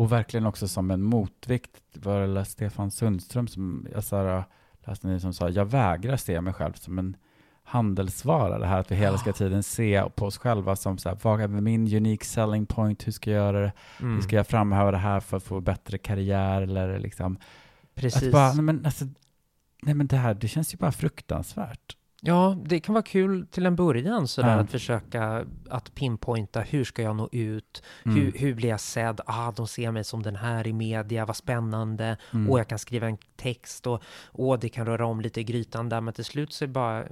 S1: och verkligen också som en motvikt var det Stefan Sundström som jag så läste nu som sa, jag vägrar se mig själv som en handelsvara. Det här att vi hela ska
S2: Ja.
S1: tiden se på oss själva som så här, vad är min unique selling point? Hur ska jag göra det?
S2: Mm.
S1: Hur ska jag framhäva det här för att få bättre karriär? Eller liksom,
S2: Precis.
S1: att bara, nej men alltså, nej men det här, det känns ju bara fruktansvärt.
S2: Ja, det kan vara kul till en början sådär
S1: Ja.
S2: att försöka att pinpointa hur ska jag nå ut?
S1: Mm.
S2: Hur, hur blir jag sedd? Ah, de ser mig som den här i media, vad spännande.
S1: Mm.
S2: Och jag kan skriva en text och åh, det kan röra om lite i grytan där, men till slut så är det bara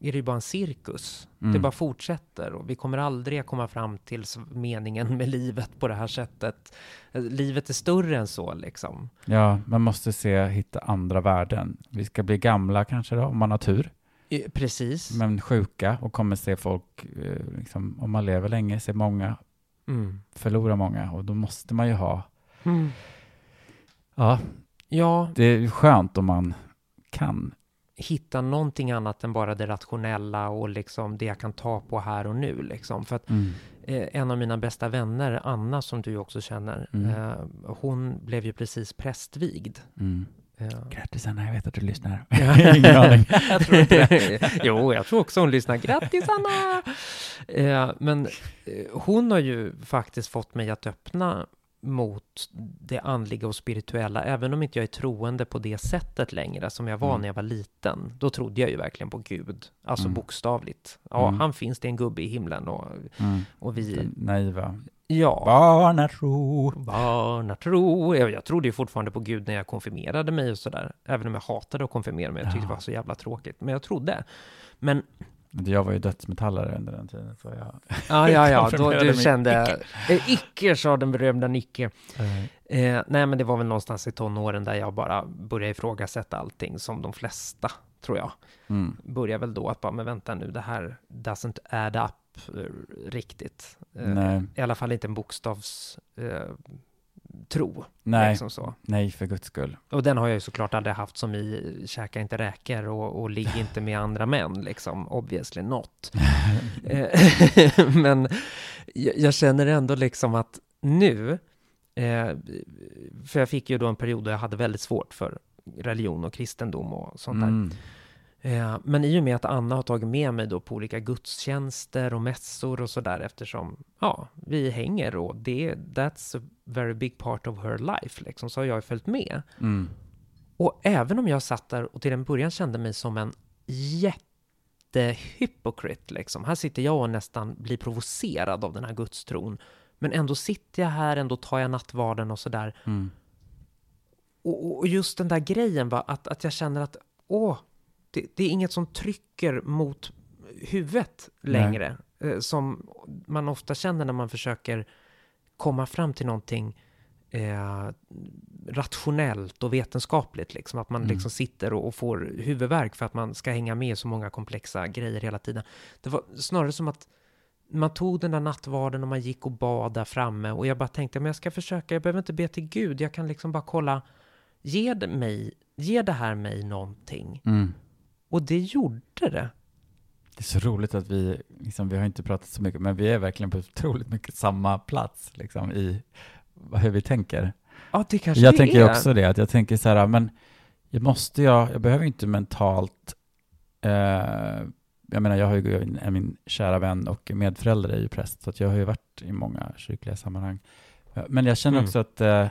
S2: är det ju bara en cirkus. Det
S1: Mm.
S2: bara fortsätter och vi kommer aldrig komma fram till meningen med livet på det här sättet. Livet är större än så liksom.
S1: Ja, man måste se, hitta andra värden. Vi ska bli gamla kanske då, om man har tur.
S2: Precis.
S1: men sjuka och kommer se folk, eh, liksom, om man lever länge, se många
S2: Mm.
S1: förlora många och då måste man ju ha,
S2: Mm.
S1: ja,
S2: Ja,
S1: det är skönt om man kan.
S2: hitta någonting annat än bara det rationella och liksom det jag kan ta på här och nu liksom. För att eh, en av mina bästa vänner, Anna, som du också känner,
S1: Mm.
S2: eh, hon blev ju precis prästvigd. Eh,
S1: Grattis Anna, jag vet att du lyssnar.
S2: Ja.
S1: Ingen aning.
S2: jag tror inte det. Jo, jag tror också hon lyssnar. Grattis Anna! Eh, men eh, hon har ju faktiskt fått mig att öppna mot det andliga och spirituella, även om inte jag är troende på det sättet längre som jag var
S1: Mm.
S2: när jag var liten. Då trodde jag ju verkligen på Gud, alltså
S1: Mm.
S2: bokstavligt. Ja,
S1: Mm.
S2: han finns, det är en gubbe i himlen och,
S1: Mm.
S2: och vi,
S1: Den naiva.
S2: Ja.
S1: Barnatro.
S2: Barnatro. Jag, jag trodde ju fortfarande på Gud när jag konfirmerade mig och sådär. Även om jag hatade att konfirmera mig. Jag tyckte
S1: Ja.
S2: det var så jävla tråkigt. Men jag trodde. Men
S1: Jag var ju dödsmetallare under den tiden. Så jag,
S2: Ja, ja, ja, då du
S1: mig.
S2: kände... Eh, icke, sa den berömda Nicke.
S1: eh,
S2: Eh, nej, men det var väl någonstans i tonåren där jag bara började ifrågasätta allting som de flesta, tror jag.
S1: mm.
S2: Börjar väl då att bara, men vänta nu, det här doesn't add up riktigt. Eh,
S1: Nej,
S2: I alla fall inte en bokstavs... Eh, tro,
S1: nej,
S2: liksom så.
S1: nej för guds skull.
S2: Och den har jag ju såklart aldrig haft som i käka inte räkor och, och ligg inte med andra män, liksom, obviously not. Eh, Men jag, jag känner ändå liksom att nu, eh, för jag fick ju då en period då jag hade väldigt svårt för religion och kristendom och sånt där.
S1: Mm.
S2: Eh, Men i och med att Anna har tagit med mig då på olika gudstjänster och mässor och sådär eftersom, ja, vi hänger och det, that's a very big part of her life, liksom, så har jag följt med.
S1: Mm.
S2: Och även om jag satt där och till en början kände mig som en jättehypokrit, liksom. Här sitter jag och nästan blir provocerad av den här gudstron. Men ändå sitter jag här, ändå tar jag nattvarden och sådär.
S1: Mm.
S2: Och, och just den där grejen var att, att jag känner att, åh, det, det är inget som trycker mot huvudet
S1: Nej.
S2: längre. Eh, som man ofta känner när man försöker komma fram till någonting eh, rationellt och vetenskapligt. Liksom. Att man
S1: Mm.
S2: liksom sitter och, och får huvudvärk för att man ska hänga med så många komplexa grejer hela tiden. Det var snarare som att man tog den där nattvarden och man gick och bad där framme och jag bara tänkte, men jag ska försöka, jag behöver inte be till Gud, jag kan liksom bara kolla, det, mig, ger det här mig någonting?
S1: Mm.
S2: Och det gjorde det.
S1: Det är så roligt att vi, liksom, vi har inte pratat så mycket, men vi är verkligen på otroligt mycket samma plats liksom, i hur vi tänker.
S2: Ja, det kanske
S1: Jag
S2: det
S1: tänker
S2: är.
S1: också det, att jag tänker så här, men jag måste jag, jag behöver inte mentalt, eh, jag menar jag har ju, jag min kära vän och medförälder är ju präst, så att jag har ju varit i många kyrkliga sammanhang. Men jag känner
S2: Mm.
S1: också att, eh,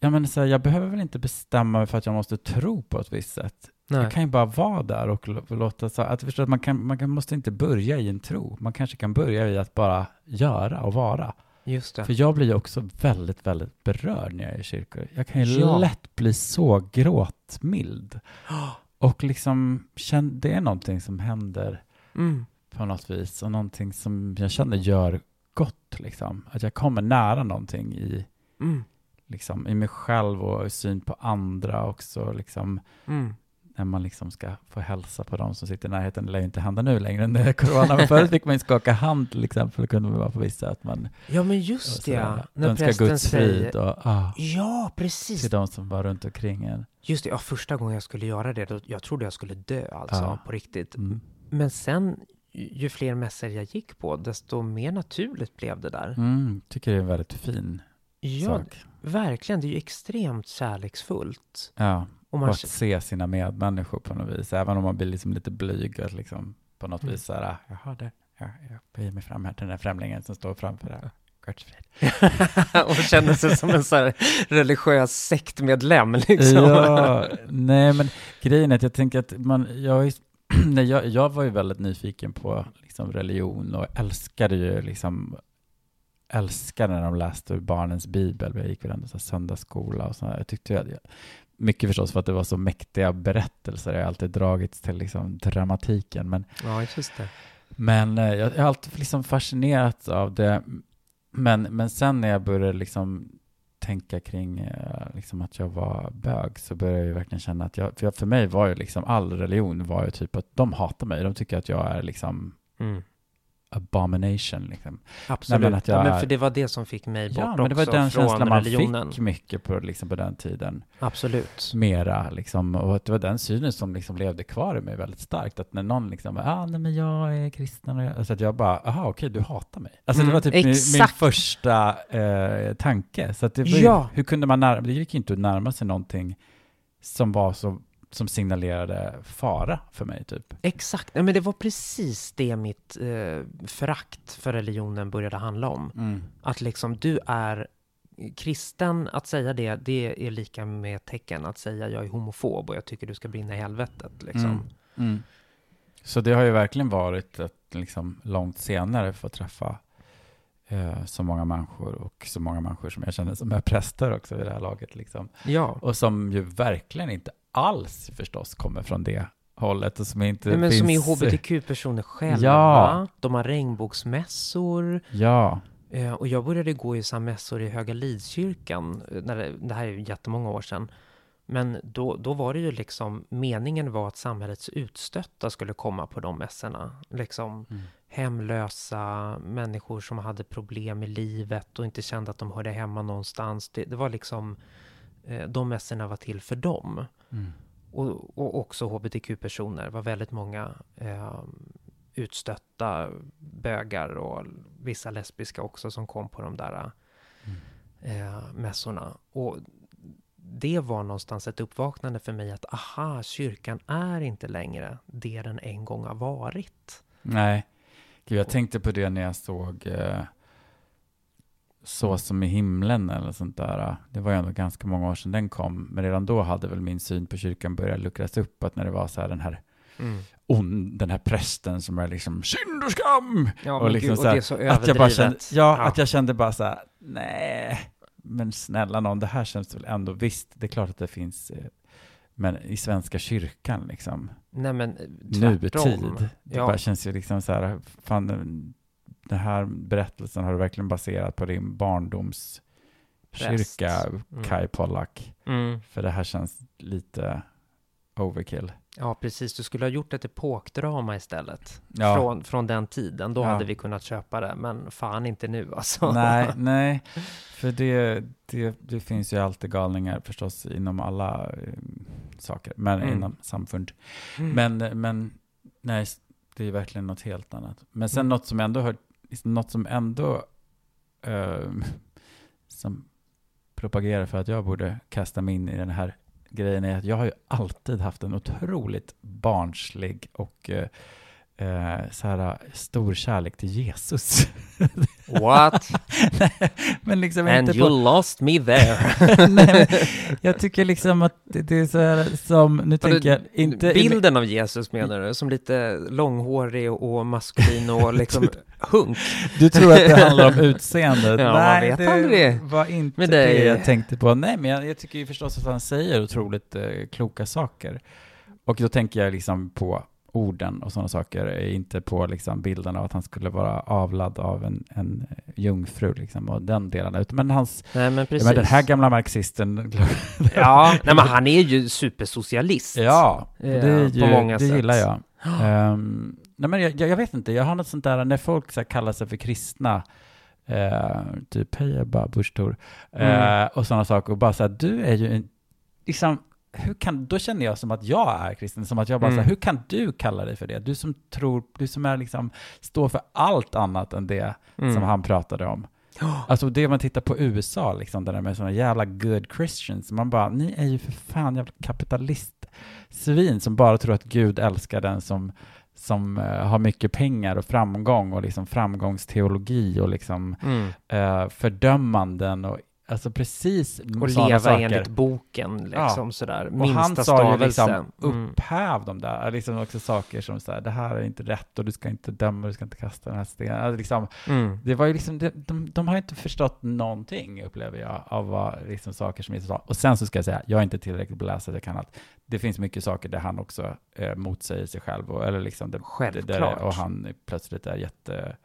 S1: ja men så här, jag behöver väl inte bestämma mig för att jag måste tro på ett visst sätt.
S2: Nej.
S1: Jag kan ju bara vara där och låta så, att förstå att man, kan, man kan, måste inte börja i en tro. Man kanske kan börja i att bara göra och vara.
S2: Just det.
S1: För jag blir ju också väldigt, väldigt berörd när jag är i kyrkor. Jag kan ju
S2: Ja.
S1: lätt bli så gråtmild. Och liksom, det är någonting som händer
S2: Mm.
S1: på något vis och någonting som jag känner gör gott liksom. Att jag kommer nära någonting i,
S2: Mm.
S1: liksom, i mig själv och i syn på andra också liksom.
S2: Mm.
S1: När man liksom ska få hälsa på de som sitter i närheten. Det lär ju inte hända nu längre under corona, men förut fick man ju skaka hand till exempel, kunde man vara på vissa att man
S2: Ja, men just det, ja. När prästen
S1: Guds
S2: säger...
S1: och ah,
S2: Ja, precis.
S1: till de som var runt omkring en.
S2: Just det, ja, första gången jag skulle göra det, då, jag trodde jag skulle dö alltså,
S1: Ja.
S2: på riktigt.
S1: Mm.
S2: Men sen, ju fler mässor jag gick på, desto mer naturligt blev det där.
S1: Mm, tycker det är en väldigt fin
S2: Ja,
S1: sak.
S2: verkligen. Det är ju extremt kärleksfullt.
S1: Ja,
S2: Och
S1: och
S2: man,
S1: att se sina medmänniskor på något vis, även om man blir liksom lite blyg att liksom på något
S2: Mm.
S1: vis så här, jaha, det, jag, jag böjer mig fram här till den där främlingen som står framför frid.
S2: och kände sig som en så här religiös sektmedlem liksom.
S1: Ja, nej men grejen är att jag tänker att man, jag, nej, jag, jag var ju väldigt nyfiken på liksom religion och älskade ju liksom, älskade när de läste ur barnens bibel, jag gick väl ändå så här söndagsskola och så här. jag tyckte att, mycket förstås för att det var så mäktiga berättelser, jag har alltid dragits till liksom dramatiken, men
S2: Ja, just det.
S1: men eh, jag, har alltid liksom fascinerats av det. Men, men sen när jag började liksom tänka kring eh, liksom att jag var bög så började jag verkligen känna att jag, för, jag, för mig var ju liksom all religion var ju typ att de hatar mig. De tycker att jag är liksom
S2: Mm.
S1: Abomination liksom.
S2: Absolut.
S1: men att jag
S2: ja, men för det var det som fick mig bort
S1: Ja, men det var
S2: också
S1: den känslan man
S2: religionen.
S1: fick mycket på, liksom, på den tiden.
S2: Absolut.
S1: Mera liksom, och det var den synen som liksom levde kvar i mig väldigt starkt. Att när någon liksom, ah, nej men jag är kristen och jag, alltså att jag bara, aha okej du hatar mig. Alltså det
S2: Mm,
S1: var typ min, min första eh, tanke. Så att det var
S2: Ja.
S1: hur kunde man närma, det gick ju inte att närma sig någonting som var så, som signalerade fara för mig typ.
S2: Exakt. Nej, men det var precis det mitt eh, förakt för religionen började handla om. Att liksom du är kristen, att säga det, det är lika med tecken att säga jag är homofob och jag tycker du ska brinna i helvetet. Liksom.
S1: Mm. Mm. Så det har ju verkligen varit ett liksom långt senare få träffa eh, så många människor och så många människor som jag känner som är präster också vid det här laget. Liksom.
S2: Ja.
S1: Och som ju verkligen inte alls förstås kommer från det hållet och som inte
S2: Nej, men
S1: finns...
S2: som är hbtq-personer själva.
S1: Ja.
S2: De har regnbågsmässor.
S1: Ja,
S2: Eh, och jag började gå i mässor i Höga Lidskyrkan. eh, När det, det här är ju jättemånga år sedan. Men då, då var det ju liksom, meningen var att samhällets utstötta skulle komma på de mässorna. Liksom
S1: Mm.
S2: hemlösa, människor som hade problem i livet och inte kände att de hörde hemma någonstans. Det, det var liksom, de mässorna var till för dem.
S1: mm.
S2: Och, och också hbtq-personer. Var väldigt många eh, utstötta bögar och vissa lesbiska också som kom på de där eh, mässorna. Och det var någonstans ett uppvaknande för mig att aha, kyrkan är inte längre det den en gång har varit.
S1: Nej, jag tänkte på det när jag såg eh, Så som i himlen eller sånt där. Det var ju ändå ganska många år sedan den kom, men redan då hade väl min syn på kyrkan börjat luckras upp, att när det var så här den här on, den här prästen som är liksom synd och skam.
S2: Ja,
S1: Och liksom
S2: gud,
S1: så
S2: och
S1: här,
S2: det är så
S1: Att jag bara
S2: överdrivet.
S1: kände, ja, att jag kände bara så här, nej, men snälla någon, det här känns väl ändå, visst, det är klart att det finns, eh, men i Svenska kyrkan liksom,
S2: Nej, men eh, tvärtom.
S1: nutid, det
S2: Ja.
S1: bara känns ju liksom så här, fan, den här berättelsen har du verkligen baserat på din barndoms kyrka,
S2: Mm.
S1: Kai Pollak.
S2: Mm.
S1: För det här känns lite overkill.
S2: Ja, precis. Du skulle ha gjort ett epokdrama istället.
S1: Ja.
S2: Från, från den tiden. Då
S1: Ja.
S2: hade vi kunnat köpa det, men fan inte nu alltså.
S1: Nej, nej, för det, det, det finns ju alltid galningar förstås inom alla eh, saker, men
S2: Mm.
S1: inom samfund.
S2: Mm.
S1: Men, men nej, det är verkligen något helt annat. Men sen
S2: Mm.
S1: något som ändå hör, något som ändå eh, som propagerar för att jag borde kasta mig in i den här grejen är att jag har ju alltid haft en otroligt barnslig och eh, eh, så här stor kärlek till Jesus.
S2: What?
S1: Nej, men liksom
S2: And
S1: inte
S2: you
S1: på...
S2: lost me there.
S1: Nej, jag tycker liksom att det, det är så här som, nu tänker jag inte...
S2: Bilden av Jesus menar du? Som lite långhårig och maskulin och liksom hunk?
S1: Du tror att det handlar om utseendet?
S2: Ja,
S1: Nej, det
S2: aldrig.
S1: var inte
S2: Men
S1: det
S2: det-
S1: jag tänkte på. Nej, men jag, jag tycker ju förstås att han säger otroligt eh, kloka saker. Och då tänker jag liksom på orden och sådana saker, eh, inte på liksom bilden av att han skulle vara avlad av en, en jungfru liksom, och den delen. Men hans,
S2: Nej, men precis.
S1: men den här gamla marxisten,
S2: Ja, nej, men han är ju supersocialist.
S1: ja, det,
S2: Ja,
S1: är
S2: på
S1: ju,
S2: många
S1: det
S2: sätt.
S1: gillar jag. Ehm, nej, men jag, jag, vet inte, jag har något sånt där, när folk så här, kallar sig för kristna, eh, typ hej Ebba Busch Thor, eh,
S2: Mm.
S1: och sådana saker, och bara så här, du är ju en, liksom, hur kan, då känner jag som att jag är kristen, som att jag bara
S2: Mm.
S1: så här, hur kan du kalla dig för det? Du som tror, du som är liksom, står för allt annat än det
S2: Mm.
S1: som han pratade om. Alltså det man tittar på USA, liksom, där med sådana jävla good Christians, man bara, ni är ju för fan jävla kapitalistsvin som bara tror att Gud älskar den som, som eh, har mycket pengar och framgång och liksom framgångsteologi och liksom
S2: Mm.
S1: eh, fördömanden och alltså precis
S2: Och leva
S1: saker.
S2: enligt boken, liksom sådär.
S1: Och
S2: Minsta
S1: han sa ju liksom,
S2: Mm.
S1: upphäv de där, liksom också saker som så här, det här är inte rätt och du ska inte döma, du ska inte kasta den här stenen. Alltså liksom,
S2: Mm.
S1: det var ju liksom, de, de, de har inte förstått någonting, upplever jag, av vad, liksom, saker som Jesus sa. Och sen så ska jag säga, jag är inte tillräckligt beläst att jag kan allt. Det finns mycket saker där han också eh, motsäger sig själv, och, eller liksom, det, det,
S2: Självklart.
S1: där, och han plötsligt är jätte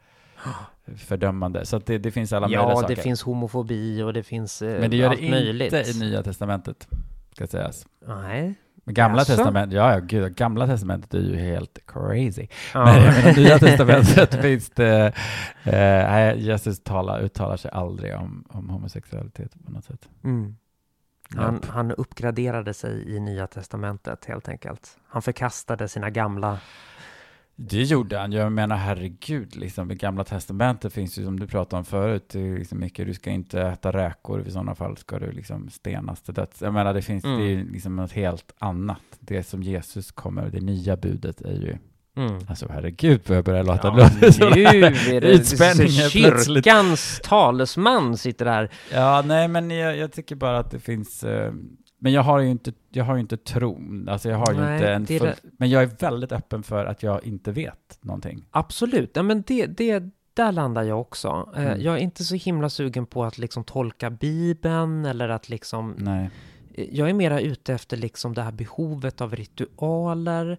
S1: fördömande. Så det, det finns alla möjliga
S2: Ja,
S1: saker.
S2: det finns homofobi och det finns eh,
S1: Men det gör
S2: allt
S1: det inte
S2: möjligt.
S1: i Nya Testamentet, ska sägas.
S2: Nej.
S1: Men Gamla
S2: Jaså?
S1: testamentet, ja, ja, gud, Gamla testamentet är ju helt crazy.
S2: Ja.
S1: Men det Nya testamentet finns det, eh, nej, Jesus talar, uttalar sig aldrig om, om homosexualitet på något sätt.
S2: Mm. Han,
S1: Nope.
S2: han uppgraderade sig i Nya Testamentet helt enkelt. Han förkastade sina gamla...
S1: Det gjorde han, jag menar herregud, liksom, i Gamla testamentet finns ju som du pratade om förut, liksom mycket, du ska inte äta räkor, i sådana fall ska du liksom stenas till döds. Jag menar det finns,
S2: Mm.
S1: det är ju liksom något helt annat. Det som Jesus kommer, det nya budet är ju,
S2: Mm.
S1: alltså herregud vad jag börjar låta
S2: Ja, nu
S1: här
S2: är det
S1: plötsligt.
S2: kyrkans talesman sitter där.
S1: Ja, nej, men jag, jag tycker bara att det finns... Eh, men jag har ju inte, jag har inte tron. Alltså jag har ju
S2: Nej,
S1: inte en full,
S2: det.
S1: Men jag är väldigt öppen för att jag inte vet någonting.
S2: Absolut, ja, men det, det, där landar jag också. Eh,
S1: Mm.
S2: Jag är inte så himla sugen på att liksom tolka Bibeln eller att liksom...
S1: Nej.
S2: Jag är mera ute efter liksom det här behovet av ritualer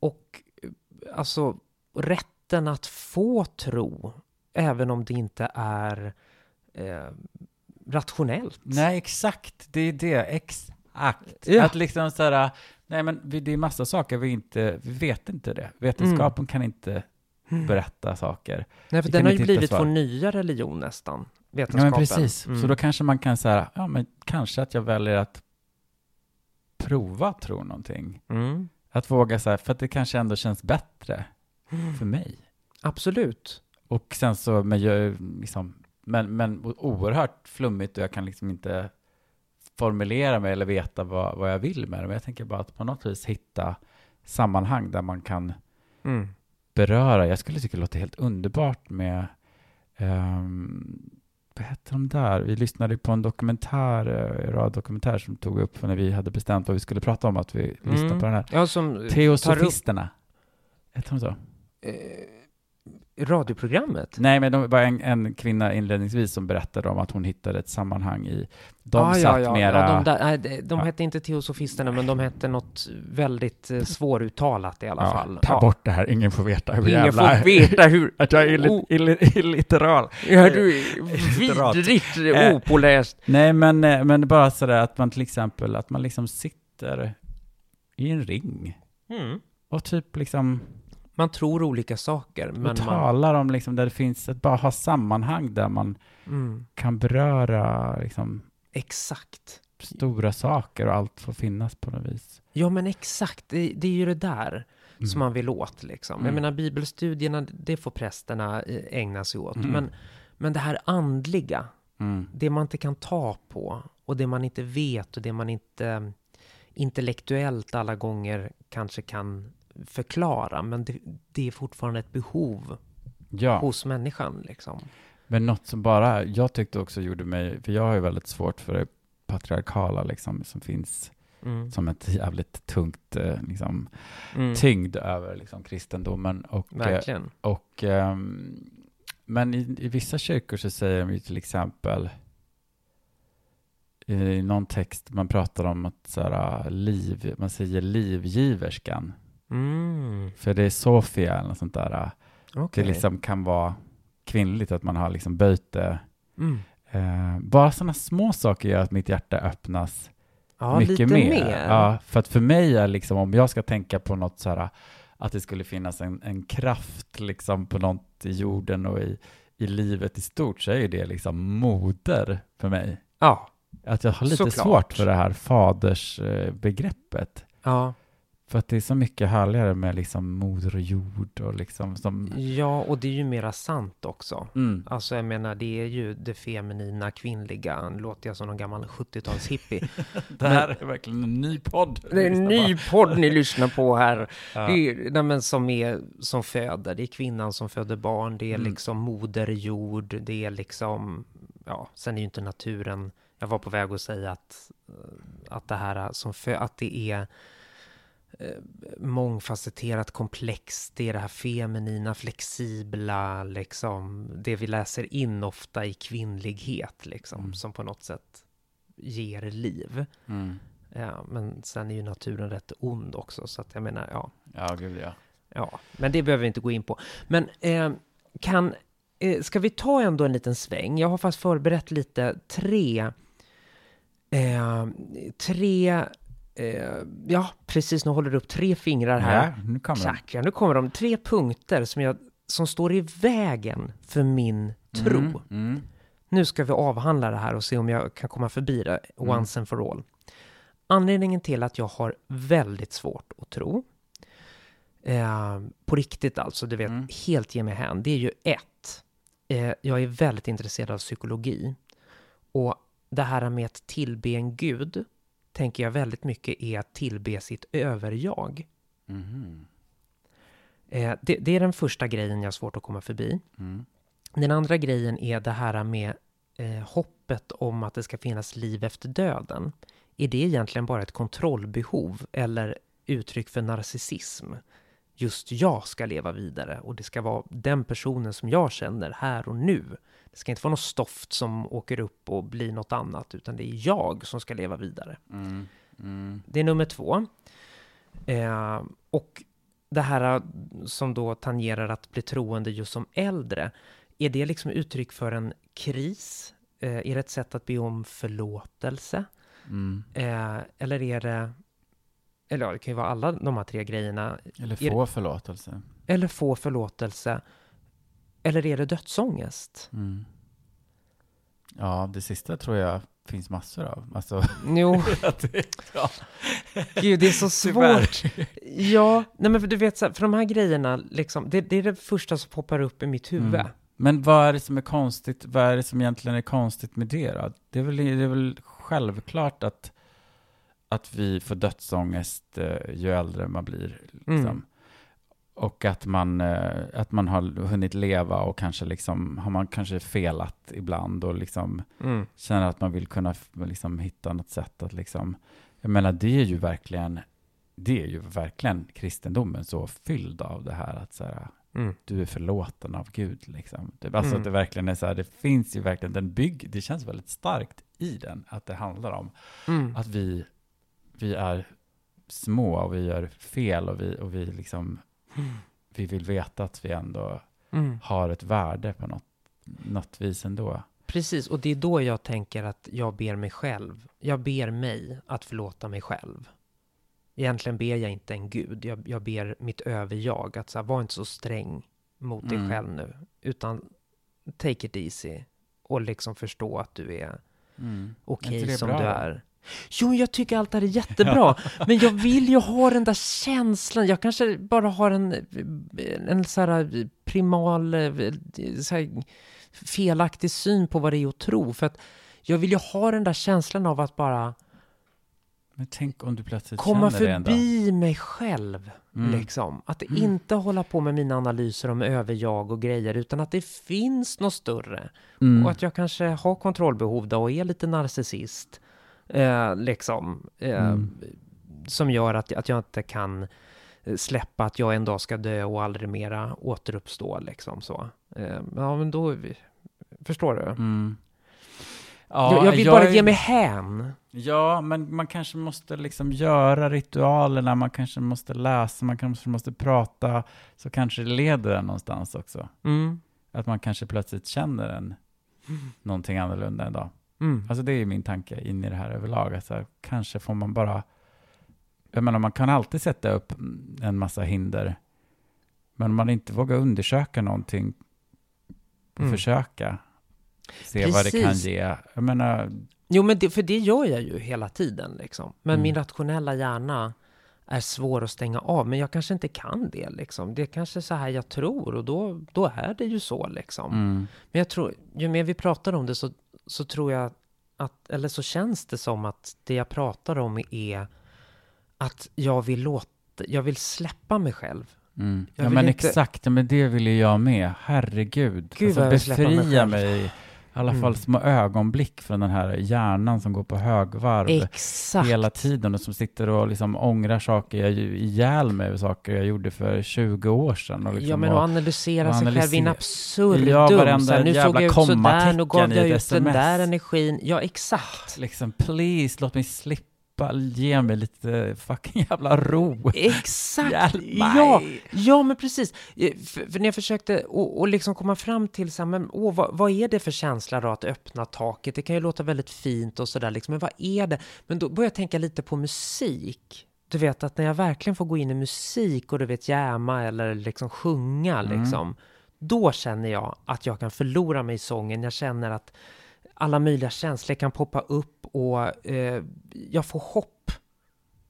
S2: och eh, alltså rätten att få tro, även om det inte är eh, rationellt.
S1: Nej, exakt. Det är det. Exakt.
S2: Ja.
S1: Att liksom så här, nej men det är massa saker vi inte, vi vet inte det. Vetenskapen kan inte berätta saker.
S2: Nej, för
S1: Vi
S2: den har ju blivit
S1: svar.
S2: vår nya religion nästan,
S1: Ja,
S2: vetenskapen.
S1: men precis.
S2: Mm.
S1: Så då kanske man kan säga, ja men kanske att jag väljer att prova att tro någonting.
S2: Mm.
S1: Att våga så här, för att det kanske ändå känns bättre för mig.
S2: Absolut.
S1: Och sen så, men jag, liksom, men, men oerhört flummigt och jag kan liksom inte formulera mig eller veta vad, vad jag vill med det. Men jag tänker bara att på något vis hitta sammanhang där man kan
S2: Mm.
S1: beröra. Jag skulle tycka det låter helt underbart med, um, vad hette de där? Vi lyssnade på en dokumentär, eh, radiodokumentär som tog upp när vi hade bestämt vad vi skulle prata om, att vi lyssnade
S2: Mm.
S1: på den här.
S2: Ja, som eh,
S1: Teosofisterna. Hette de så?
S2: Radioprogrammet?
S1: Nej, men det var en, en kvinna inledningsvis som berättade om att hon hittade ett sammanhang i... De
S2: ah,
S1: satt
S2: ja, ja,
S1: mera...
S2: ja, de, där, nej, de, de
S1: Ja.
S2: hette inte teosofisterna, men de hette något väldigt eh, svåruttalat i alla
S1: ja,
S2: fall.
S1: Ta bort det här, ingen får veta hur
S2: Ingen
S1: jävla...
S2: får veta hur...
S1: Att jag är illi,
S2: Oh.
S1: illi, illiteral.
S2: Ja, du är vidrigt
S1: Eh.
S2: opåläst.
S1: Nej, men, eh, men bara sådär att man till exempel, att man liksom sitter i en ring
S2: Mm.
S1: och typ liksom
S2: Man tror olika saker, men
S1: och
S2: man...
S1: talar om liksom där det finns, att bara ha sammanhang där man
S2: Mm.
S1: kan beröra liksom
S2: Exakt.
S1: stora saker och allt får finnas på något vis.
S2: Ja, men exakt. Det, det är ju det där
S1: Mm.
S2: som man vill åt, liksom. Jag
S1: Mm.
S2: menar, bibelstudierna, det får prästerna eh, ägna sig åt.
S1: Mm.
S2: Men, men det här andliga,
S1: Mm.
S2: det man inte kan ta på och det man inte vet och det man inte eh, intellektuellt alla gånger kanske kan förklara, men det, det är fortfarande ett behov
S1: Ja,
S2: hos människan, liksom.
S1: men något som bara, jag tyckte också gjorde mig, för jag har ju väldigt svårt för det patriarkala liksom, som finns
S2: Mm.
S1: som ett jävligt tungt eh, liksom,
S2: Mm.
S1: tyngd över liksom, kristendomen. Och, eh,
S2: Verkligen.
S1: och, ehm, men i, i vissa kyrkor så säger de ju till exempel i någon text man pratar om att så här, liv, man säger livgiverskan.
S2: Mm.
S1: För det är Sofia eller något sånt där.
S2: Okej.
S1: Det liksom kan vara kvinnligt att man har liksom böjt det.
S2: Mm.
S1: Eh, bara sådana små saker gör att mitt hjärta öppnas
S2: Ja,
S1: mycket mer.
S2: mer.
S1: Ja, för att för mig är liksom, om jag ska tänka på något så här, att det skulle finnas en, en kraft liksom på något i jorden och i, i livet i stort, så är det liksom moder för mig.
S2: ja.
S1: Att jag har lite
S2: Såklart.
S1: svårt för det här fadersbegreppet.
S2: ja.
S1: För att det är så mycket härligare med liksom moder och jord och liksom som...
S2: Ja, och det är ju mera sant också.
S1: Mm.
S2: Alltså jag menar, det är ju det feminina, kvinnliga. Nu låter jag som någon gammal 70-tals-hippie.
S1: Det här är verkligen en ny podd.
S2: det är en ny podd ni lyssnar på här.
S1: Ja.
S2: Det är, nej, men som, är, som föder. Det är kvinnan som föder barn. Det är
S1: Mm.
S2: liksom moder jord. Det är liksom, ja, sen är ju inte naturen. Jag var på väg att säga att, att det här som fö, att det är mångfacetterat komplext. Det är det här feminina, flexibla, liksom det vi läser in ofta i kvinnlighet, liksom,
S1: Mm.
S2: som på något sätt ger liv.
S1: Mm.
S2: Ja, men sen är ju naturen rätt ond också, så att jag menar, ja,
S1: Ja, gud ja.
S2: ja, men det behöver vi inte gå in på. Men eh, kan, eh, ska vi ta ändå en liten sväng? Jag har faktiskt förberett lite tre, eh, tre, eh, ja, precis, nu håller du upp tre fingrar här.
S1: Ja, nu kommer.
S2: Tack, ja, nu kommer de. Tre punkter som, jag, som står i vägen för min tro.
S1: Mm. Mm.
S2: Nu ska vi avhandla det här och se om jag kan komma förbi det
S1: Mm.
S2: once and for all. Anledningen till att jag har väldigt svårt att tro, eh, på riktigt alltså, du vet,
S1: Mm.
S2: helt ge mig hän, det är ju ett, eh, jag är väldigt intresserad av psykologi. Och det här med att tillbe en gud, tänker jag väldigt mycket är att tillbe sitt överjag.
S1: Mhm.
S2: Eh, det, det är den första grejen jag har svårt att komma förbi.
S1: Mm.
S2: Den andra grejen är det här med eh, hoppet om att det ska finnas liv efter döden. Är det egentligen bara ett kontrollbehov eller uttryck för narcissism? Just jag ska leva vidare och det ska vara den personen som jag känner här och nu. Det ska inte vara något stoft som åker upp och blir något annat, utan det är jag som ska leva vidare.
S1: Mm. Mm.
S2: Det är nummer två. Eh, och det här eh, som då tangerar att bli troende just som äldre, är det liksom uttryck för en kris? Eh, är det ett sätt att be om förlåtelse?
S1: Mm.
S2: Eh, eller är det, eller ja, det kan ju vara alla de här tre grejerna,
S1: Eller
S2: Är-
S1: få förlåtelse.
S2: eller få förlåtelse, eller är det dödsångest?
S1: Mm. Ja, det sista tror jag finns massor av. Alltså,
S2: Jo,
S1: ja.
S2: gud, det är så svårt. Ja, nej men för du vet, så här, för de här grejerna, liksom, det, det är det första som poppar upp i mitt huvud.
S1: Mm. Men vad är det som är konstigt? Vad är det som egentligen är konstigt med det då? Det är väl, det är väl självklart att, att vi får dödsångest eh, ju äldre man blir. Liksom.
S2: Mm.
S1: Och att man, eh, att man har hunnit leva och kanske liksom, har man kanske felat ibland och liksom
S2: Mm.
S1: känner att man vill kunna liksom hitta något sätt att liksom, jag menar det är ju verkligen, det är ju verkligen kristendomen så fylld av det här att så här,
S2: Mm.
S1: du är förlåten av Gud. Liksom. Det, alltså
S2: Mm.
S1: att det verkligen är så här, det finns ju verkligen, den bygg, det känns väldigt starkt i den, att det handlar om
S2: Mm.
S1: att vi, vi är små och vi gör fel och vi, och vi liksom, vi vill veta att vi ändå
S2: Mm.
S1: har ett värde på något, något vis ändå.
S2: Precis, och det är då jag tänker att jag ber mig själv. Jag ber mig att förlåta mig själv. Egentligen ber jag inte en gud. Jag, jag ber mitt överjag att så här, var inte så sträng mot dig
S1: Mm.
S2: själv nu. Utan take it easy. Och liksom förstå att du är
S1: Mm.
S2: okej
S1: det
S2: som
S1: bra
S2: du är. Jo, jag tycker allt det här är jättebra. men jag vill ju ha den där känslan. Jag kanske bara har en, en så här primal, eh, så här felaktig syn på vad det är att tro. För att jag vill ju ha den där känslan av att bara
S1: Men tänk om du plötsligt
S2: komma
S1: känner det ändå.
S2: förbi mig själv.
S1: Mm.
S2: Liksom. Att
S1: Mm.
S2: inte hålla på med mina analyser om överjag och grejer, utan att det finns något större.
S1: Mm.
S2: Och att jag kanske har kontrollbehov då och är lite narcissist. Eh, liksom. Eh,
S1: Mm.
S2: Som gör att, att jag inte kan eh, släppa att jag en dag ska dö och aldrig mera återuppstå. Liksom så. Eh, ja, men då... Förstår du?
S1: Mm.
S2: jag, jag vill
S1: jag
S2: bara ge mig hän.
S1: Ja, men man kanske måste liksom göra ritualerna, man kanske måste läsa, man kanske måste prata, så kanske det leder en någonstans också.
S2: Mm.
S1: Att man kanske plötsligt känner en någonting annorlunda en dag.
S2: Mm.
S1: Alltså det är ju min tanke in i det här överlag. Alltså, kanske får man bara... Jag menar, man kan alltid sätta upp en massa hinder. Men om man inte vågar undersöka någonting och
S2: Mm.
S1: försöka se vad det kan
S2: Precis.
S1: ge. Jag menar,
S2: Jo, men det, för det gör jag ju hela tiden. Liksom. Men
S1: Mm.
S2: min rationella hjärna är svår att stänga av. Men jag kanske inte kan det. Liksom. Det är kanske så här jag tror och då, då är det ju så. Liksom.
S1: mm,
S2: Men jag tror, ju mer vi pratar om det så, så tror jag att, eller så känns det som att det jag pratar om är att jag vill låta, jag vill släppa mig själv.
S1: Mm. Ja men
S2: inte-
S1: exakt, men det vill ju jag med. Herregud.
S2: Gud,
S1: alltså,
S2: mig
S1: befria mig, i alla
S2: Mm.
S1: fall små ögonblick från den här hjärnan som går på högvarv
S2: Exakt.
S1: hela tiden och som sitter och liksom ångrar saker jag ihjäl mig över saker jag gjorde för 20 år sedan. Och liksom,
S2: ja, men
S1: och,
S2: att analysera
S1: och
S2: sig själv in absurdum.
S1: Ja, varenda
S2: här, nu
S1: jävla
S2: såg jag ut sådär, nu gav jag ut den där energin. Ja, exakt.
S1: liksom, please, låt mig slippa, ge mig lite fucking jävla ro.
S2: Exakt! Ja, ja, men precis. Eh, För, för när jag försökte och, och liksom komma fram till så här, men, åh, vad, vad är det för känsla då att öppna taket? Det kan ju låta väldigt fint och sådär, liksom, men vad är det? Men då började jag tänka lite på musik. Du vet att när jag verkligen får gå in i musik och du vet jäma eller liksom sjunga
S1: Mm.
S2: liksom, då känner jag att jag kan förlora mig i sången. Jag känner att alla möjliga känslor kan poppa upp och eh, jag får hopp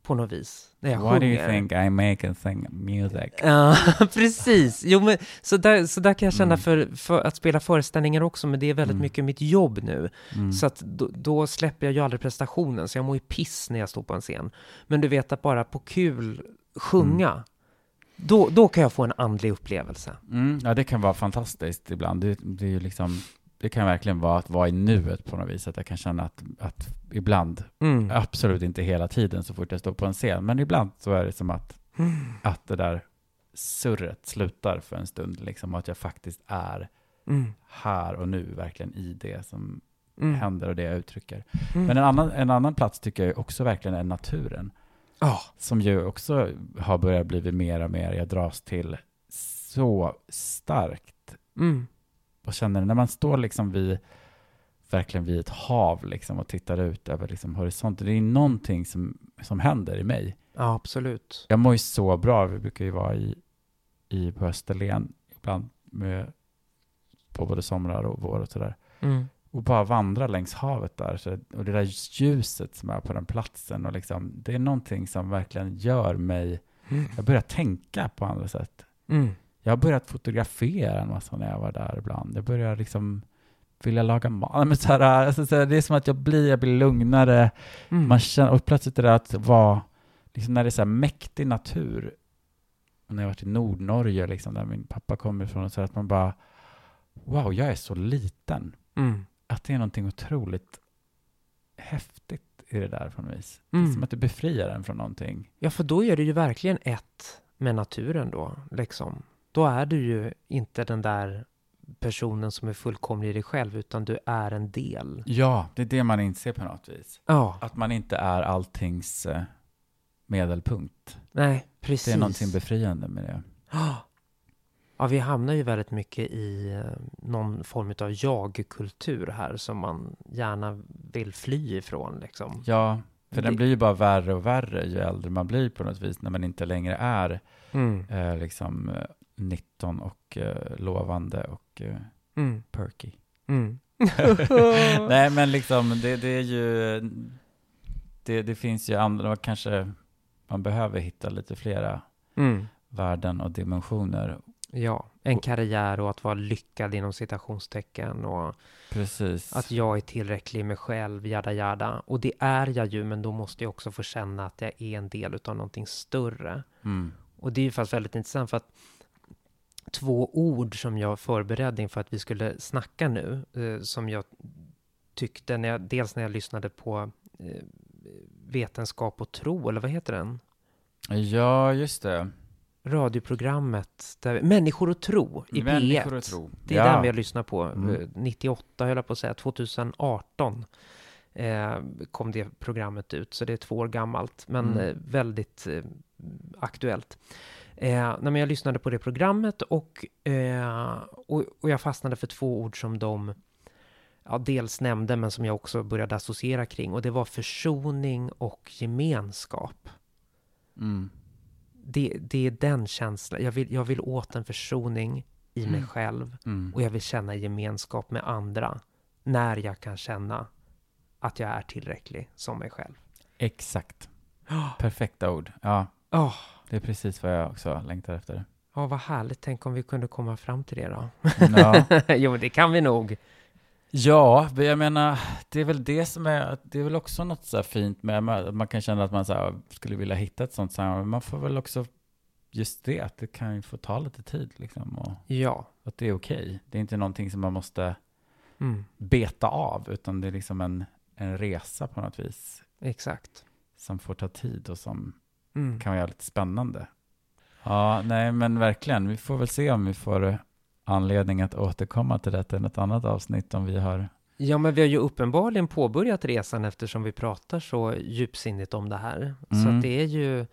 S2: på något vis när jag
S1: What
S2: sjunger.
S1: do you think I make and sing music?
S2: Ja, precis. Jo, men, så, där, så där kan jag känna
S1: Mm.
S2: för, för att spela föreställningar också, men det är väldigt
S1: Mm.
S2: mycket mitt jobb nu.
S1: Mm.
S2: Så att då, då släpper jag ju aldrig prestationen, så jag mår ju piss när jag står på en scen. Men du vet att bara på kul sjunga, då, då kan jag få en andlig upplevelse.
S1: Mm, ja, det kan vara fantastiskt ibland. Det, det är ju liksom, det kan verkligen vara att vara i nuet på något vis. Att jag kan känna att, att ibland,
S2: Mm.
S1: absolut inte hela tiden så fort jag står på en scen, men ibland så är det som att, att det där surret slutar för en stund, liksom, och att jag faktiskt är
S2: Mm.
S1: här och nu, verkligen i det som
S2: Mm.
S1: händer och det jag uttrycker.
S2: Mm.
S1: Men en annan, en annan plats tycker jag också verkligen är naturen.
S2: Ja.
S1: som ju också har börjat bli mer och mer jag dras till så starkt. Och känner när man står liksom vid, verkligen vid ett hav liksom och tittar ut över liksom horisonten. Det är någonting som, som händer i mig.
S2: ja, absolut.
S1: Jag mår ju så bra. Vi brukar ju vara i, i på Österlen ibland med, på både somrar och vår och sådär.
S2: Mm.
S1: och bara vandra längs havet där. Så, och det där ljuset som är på den platsen. Och liksom, det är någonting som verkligen gör mig...
S2: Mm.
S1: Jag börjar tänka på andra sätt.
S2: Mm.
S1: Jag har börjat fotografera en massa när jag var där ibland. Jag börjar liksom vilja laga mat. Men så här, alltså, så här, det är som att jag blir, jag blir lugnare.
S2: Mm.
S1: Man känner, och plötsligt är det att vara, liksom när det är så här mäktig natur. När jag varit i Nordnorge, liksom, där min pappa kommer ifrån, och så här, att man bara, wow, jag är så liten
S2: Mm.
S1: att det är någonting otroligt häftigt i det där på något vis. Det
S2: Mm.
S1: är som att det befriar en från någonting.
S2: Ja, för då är det ju verkligen ett med naturen då, liksom. Då är du ju inte den där personen som är fullkomlig i dig själv, utan du är en del.
S1: Ja, det är det man inser på något vis.
S2: Ja,
S1: Att man inte är alltings eh, medelpunkt.
S2: nej, precis.
S1: Det är någonting befriande med det.
S2: Ja, vi hamnar ju väldigt mycket i eh, någon form av jag-kultur här som man gärna vill fly ifrån liksom.
S1: Ja, för den blir ju bara värre och värre ju äldre man blir på något vis, när man inte längre är
S2: Mm.
S1: eh, liksom eh, 19 och eh, lovande och eh,
S2: Mm.
S1: perky.
S2: Mm.
S1: Nej, men liksom det, det är ju, det, det finns ju andra, kanske man behöver hitta lite flera
S2: Mm.
S1: värden och dimensioner.
S2: Ja, en karriär och att vara lyckad inom citationstecken och
S1: Precis.
S2: att jag är tillräcklig med själv, jada jada. Och det är jag ju, men då måste jag också få känna att jag är en del av någonting större.
S1: Mm.
S2: Och det är ju faktiskt väldigt intressant för att två ord som jag förberedde inför att vi skulle snacka nu, eh, som jag tyckte, när jag, dels när jag lyssnade på eh, Vetenskap och tro, eller vad heter den?
S1: Ja, just det.
S2: Radioprogrammet, där, Människor och tro i
S1: Människor
S2: P1.
S1: och tro.
S2: Det är
S1: ja.
S2: den vi har lyssnat på.
S1: Mm.
S2: Eh, 98 höll jag på att säga, 2018 eh, kom det programmet ut, så det är två år gammalt, men
S1: Mm.
S2: eh, väldigt eh, aktuellt. Eh, nej, jag lyssnade på det programmet och, eh, och, och jag fastnade för två ord som de ja, dels nämnde, men som jag också började associera kring, och det var försoning och gemenskap.
S1: Mm.
S2: Det, det är den känslan. Jag vill, jag vill åt en försoning i mig
S1: Mm.
S2: själv
S1: Mm.
S2: och jag vill känna gemenskap med andra när jag kan känna att jag är tillräcklig som mig själv.
S1: Exakt. Perfekta ord. Ja,
S2: Åh,
S1: det är precis vad jag också längtar efter.
S2: ja, vad härligt. Tänk om vi kunde komma fram till det då.
S1: Ja.
S2: jo, det kan vi nog.
S1: Ja, men jag menar, det är väl det som är, det är väl också något så här fint med, man kan känna att man så skulle vilja hitta ett sånt men man får väl också just det, att det kan ju få ta lite tid liksom, och
S2: Ja.
S1: att det är okej. Det är inte någonting som man måste
S2: Mm,
S1: beta av, utan det är liksom en, en resa på något vis,
S2: exakt.
S1: som får ta tid och som
S2: Mm.
S1: kan vara lite spännande. Ja, nej men verkligen, vi får väl se om vi får anledning att återkomma till detta i något annat avsnitt om vi har
S2: Ja, men vi har ju uppenbarligen påbörjat resan eftersom vi pratar så djupsinnigt om det här. Så
S1: Mm.
S2: att det är ju...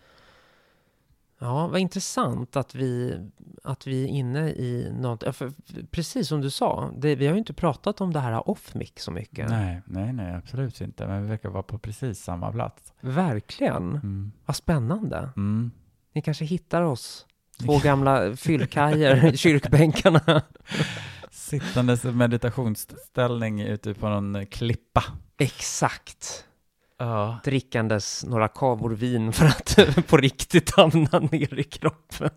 S2: Ja, vad intressant att vi, att vi är inne i något... För, precis som du sa, det, vi har ju inte pratat om det här off-mic så mycket.
S1: Nej, nej, nej, absolut inte. Men vi verkar vara på precis samma plats.
S2: Verkligen.
S1: Mm.
S2: Vad spännande.
S1: Mm.
S2: Ni kanske hittar oss, två gamla fyllkajer i kyrkbänkarna.
S1: Sittandes meditationsställning ute på någon klippa.
S2: Exakt.
S1: Ja.
S2: Drickandes några kavor vin för att på riktigt hamna ner i kroppen.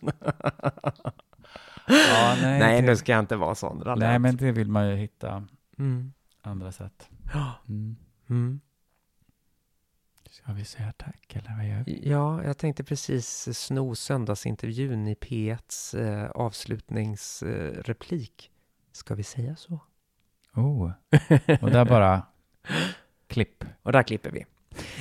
S1: ja nej,
S2: Nej,
S1: det,
S2: nu ska jag inte vara sån raljant.
S1: nej, men det vill man ju hitta
S2: Mm.
S1: andra sätt. Mm.
S2: Mm.
S1: Ska vi säga tack, eller vad gör vi?
S2: Ja, jag tänkte precis sno söndagsintervjun i P1s eh, avslutningsreplik. Ska vi säga så?
S1: Oh, och där bara klipp.
S2: Och där klipper vi.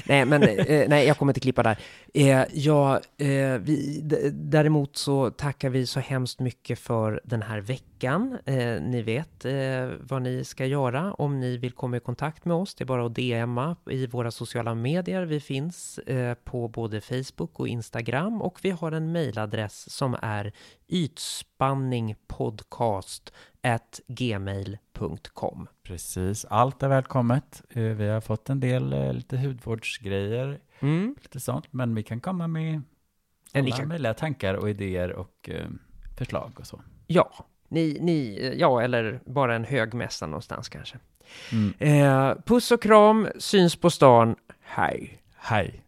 S2: Nej, men eh, nej, jag kommer inte klippa där. Eh, ja, eh, vi, däremot så tackar vi så hemskt mycket för den här veckan. Eh, ni vet eh, vad ni ska göra om ni vill komma i kontakt med oss. Det är bara att DMa i våra sociala medier. Vi finns eh, på både Facebook och Instagram och vi har en mejladress som är ytspanningpodcast gmail.com.
S1: Precis, allt är välkommet. Eh, Vi har fått en del eh, lite hudvårdsgrejer,
S2: Mm.
S1: lite sånt, men vi kan komma med alla möjliga tankar och idéer och eh, förslag och så.
S2: Ja, ni, ni, ja, eller bara en högmässa någonstans kanske.
S1: Mm.
S2: Eh, puss och kram, syns på stan. Hej!
S1: Hej!